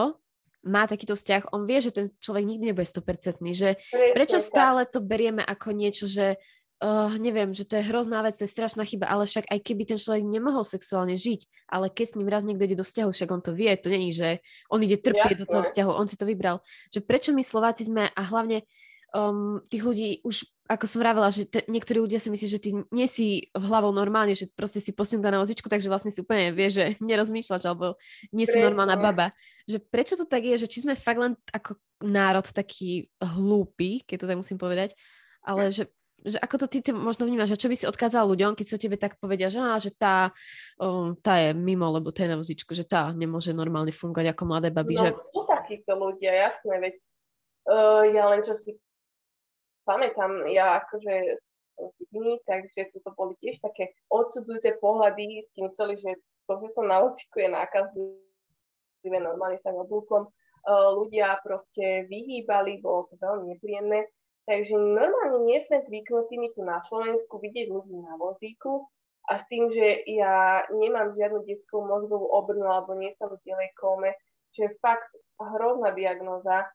má takýto vzťah, on vie, že ten človek nikdy nebude 100%, že prečo stále to berieme ako niečo, že uh, neviem, že to je hrozná vec, to je strašná chyba, ale však aj keby ten človek nemohol sexuálne žiť, ale keď s ním raz niekto ide do vzťahu, však on to vie, to není, že on ide trpieť Jasne. do toho vzťahu, on si to vybral. Že prečo my Slováci sme a hlavne um, tých ľudí už, ako som vravela, že te, niektorí ľudia si myslí, že ty nie si v hlavou normálne, že proste si posunutá na vozičku, takže vlastne si úplne vie, že nerozmýšľaš, alebo nie si normálna baba. Že prečo to tak je, že či sme fakt len ako národ taký hlúpy, keď to tak musím povedať, ale že že ako to ty, ty možno vnímaš, že čo by si odkázal ľuďom, keď sa tebe tak povedia, že, á, že tá, um, tá je mimo, lebo tá je na vozičku, že tá nemôže normálne fungovať ako mladé baby. No že... sú takíto ľudia, jasné, veď uh, ja len čo si pamätám, ja akože som jediný, takže toto boli tiež také odsudzujúce pohľady, si mysleli, že to, že som na vozičku je nákazlivé, normálne sa oblúkom uh, ľudia proste vyhýbali, bolo to veľmi nepríjemné. Takže normálne nie sme zvyknutí my tu na Slovensku vidieť ľudí na vozíku a s tým, že ja nemám žiadnu detskú mozgovú obrnu alebo nie som v delej kóme, čo je fakt hrozná diagnoza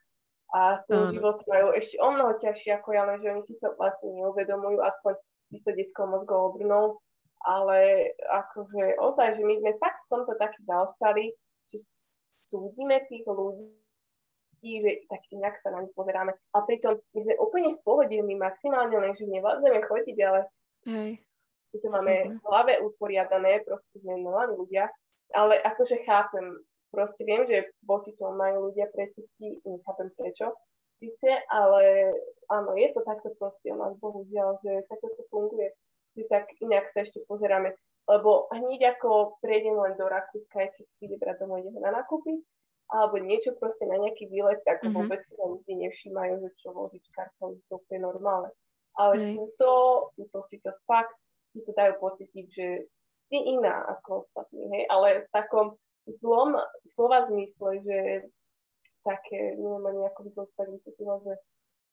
a ten mm. život majú ešte o mnoho ťažšie ako ja, lenže oni si to vlastne neuvedomujú, aspoň s detskou mozgovou obrnou, ale akože ozaj, že my sme fakt v tomto takí zaostali, že súdime tých ľudí ľudí, že tak inak sa na nich pozeráme. A pritom my sme úplne v pohode, my maximálne len, že nevládzeme chodiť, ale Hej. my to máme v hlave usporiadané, proste sme normálni ľudia. Ale akože chápem, proste viem, že voči tomu majú ľudia predsudky, nechápem prečo, síce, ale áno, je to takto proste u nás, bohužiaľ, že takto to funguje. Že tak inak sa ešte pozeráme, lebo hneď ako prejdem len do Rakúska, či príde brať domov, ideme na nakúpiť, alebo niečo proste na nejaký výlet, tak mm-hmm. vôbec si ľudí nevšímajú, že čo vodičkárka už to je normálne. Ale Hej. túto, túto si to fakt, si to dajú pocítiť, že si iná ako ostatní, hej, ale v takom zlom slova zmysle, že také, neviem ani ako by som vysvetlila, že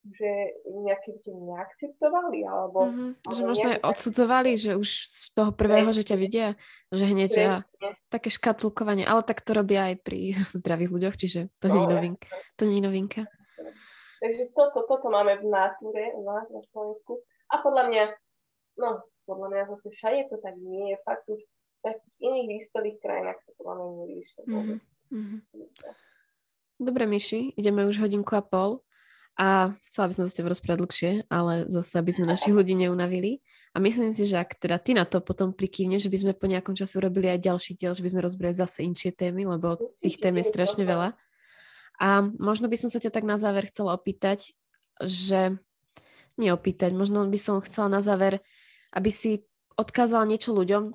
že nejaké ťa neakceptovali, alebo... Mm-hmm. Že možno aj odsudzovali, že už z toho prvého, že ťa vidia, že hneď ja, také škatulkovanie, ale tak to robia aj pri zdravých ľuďoch, čiže to no, nie je novinka. To nie je novinka. Takže toto, toto máme v natúre u nás na Slovensku. A podľa mňa, no, podľa mňa zase všade to tak nie je. Fakt už v takých iných vyspelých krajinách to máme nevyššie. Mm-hmm. Dobre, Myši, ideme už hodinku a pol. A chcela by som sa s tebou rozprávať dlhšie, ale zase, aby sme našich ľudí neunavili. A myslím si, že ak teda ty na to potom prikývne, že by sme po nejakom čase urobili aj ďalší diel, že by sme rozbrali zase inšie témy, lebo tých tém je strašne veľa. A možno by som sa ťa tak na záver chcela opýtať, že neopýtať, možno by som chcela na záver, aby si odkázala niečo ľuďom,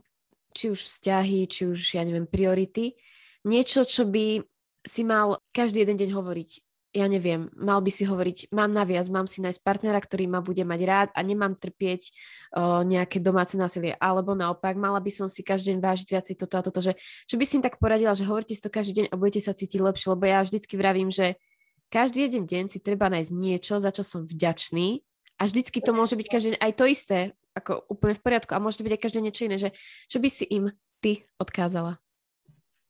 či už vzťahy, či už, ja neviem, priority, niečo, čo by si mal každý jeden deň hovoriť ja neviem, mal by si hovoriť, mám naviac, mám si nájsť partnera, ktorý ma bude mať rád a nemám trpieť o, nejaké domáce násilie. Alebo naopak, mala by som si každý deň vážiť viacej toto a toto, že čo by si im tak poradila, že hovorte si to každý deň a budete sa cítiť lepšie, lebo ja vždycky vravím, že každý jeden deň si treba nájsť niečo, za čo som vďačný a vždycky to môže byť každý deň aj to isté, ako úplne v poriadku a môže to byť aj každý niečo iné, že čo by si im ty odkázala?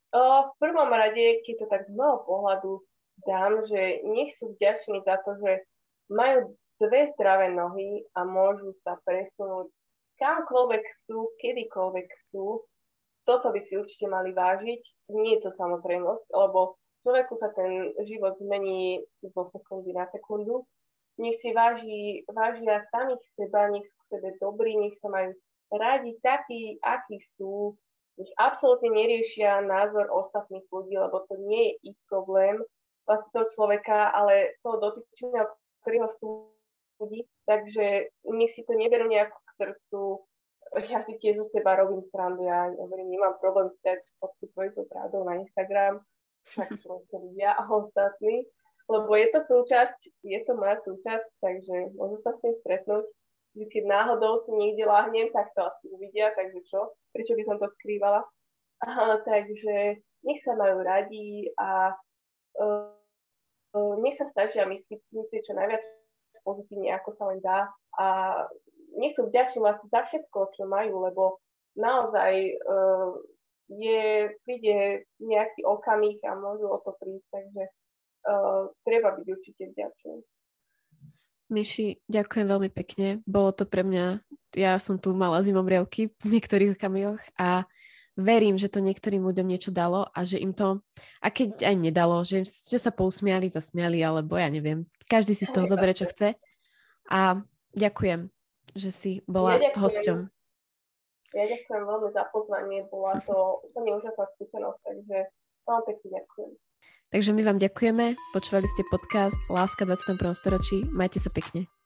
O, v prvom rade, keď to tak z môjho pohľadu dám, že nech sú vďační za to, že majú dve zdravé nohy a môžu sa presunúť kamkoľvek chcú, kedykoľvek chcú. Toto by si určite mali vážiť. Nie je to samozrejmosť, lebo človeku sa ten život zmení zo sekundy na sekundu. Nech si váži, vážia samých seba, nech sú sebe dobrí, nech sa majú rádi takí, akí sú, nech absolútne neriešia názor ostatných ľudí, lebo to nie je ich problém vlastne toho človeka, ale toho dotyčného, ktorý ho súdi. Takže my si to neberú nejako k srdcu. Ja si tiež zo seba robím srandu, ja hovorím, nemám problém stať fotku tvojou pravdou na Instagram, však to ľudia a ostatní, lebo je to súčasť, je to moja súčasť, takže môžu sa s tým stretnúť. Keď náhodou si niekde láhnem, tak to asi uvidia, takže čo? Prečo by som to skrývala? Aha, takže nech sa majú radi a uh, nech sa snažia myslieť, myslieť čo najviac pozitívne, ako sa len dá a nech sú vďační vlastne za všetko, čo majú, lebo naozaj uh, je, príde nejaký okamih a môžu o to prísť, takže uh, treba byť určite vďačný. Miši, ďakujem veľmi pekne. Bolo to pre mňa, ja som tu mala zimomriavky v niektorých kamioch a verím, že to niektorým ľuďom niečo dalo a že im to, a keď aj nedalo, že, že sa pousmiali, zasmiali, alebo ja neviem, každý si z toho zoberie, čo chce, A ďakujem, že si bola ja hosťom. Ja ďakujem veľmi za pozvanie, bola to úplne úžasná skúsenosť, takže veľmi pekne ďakujem. Takže my vám ďakujeme, počúvali ste podcast Láska 21. storočí, majte sa pekne.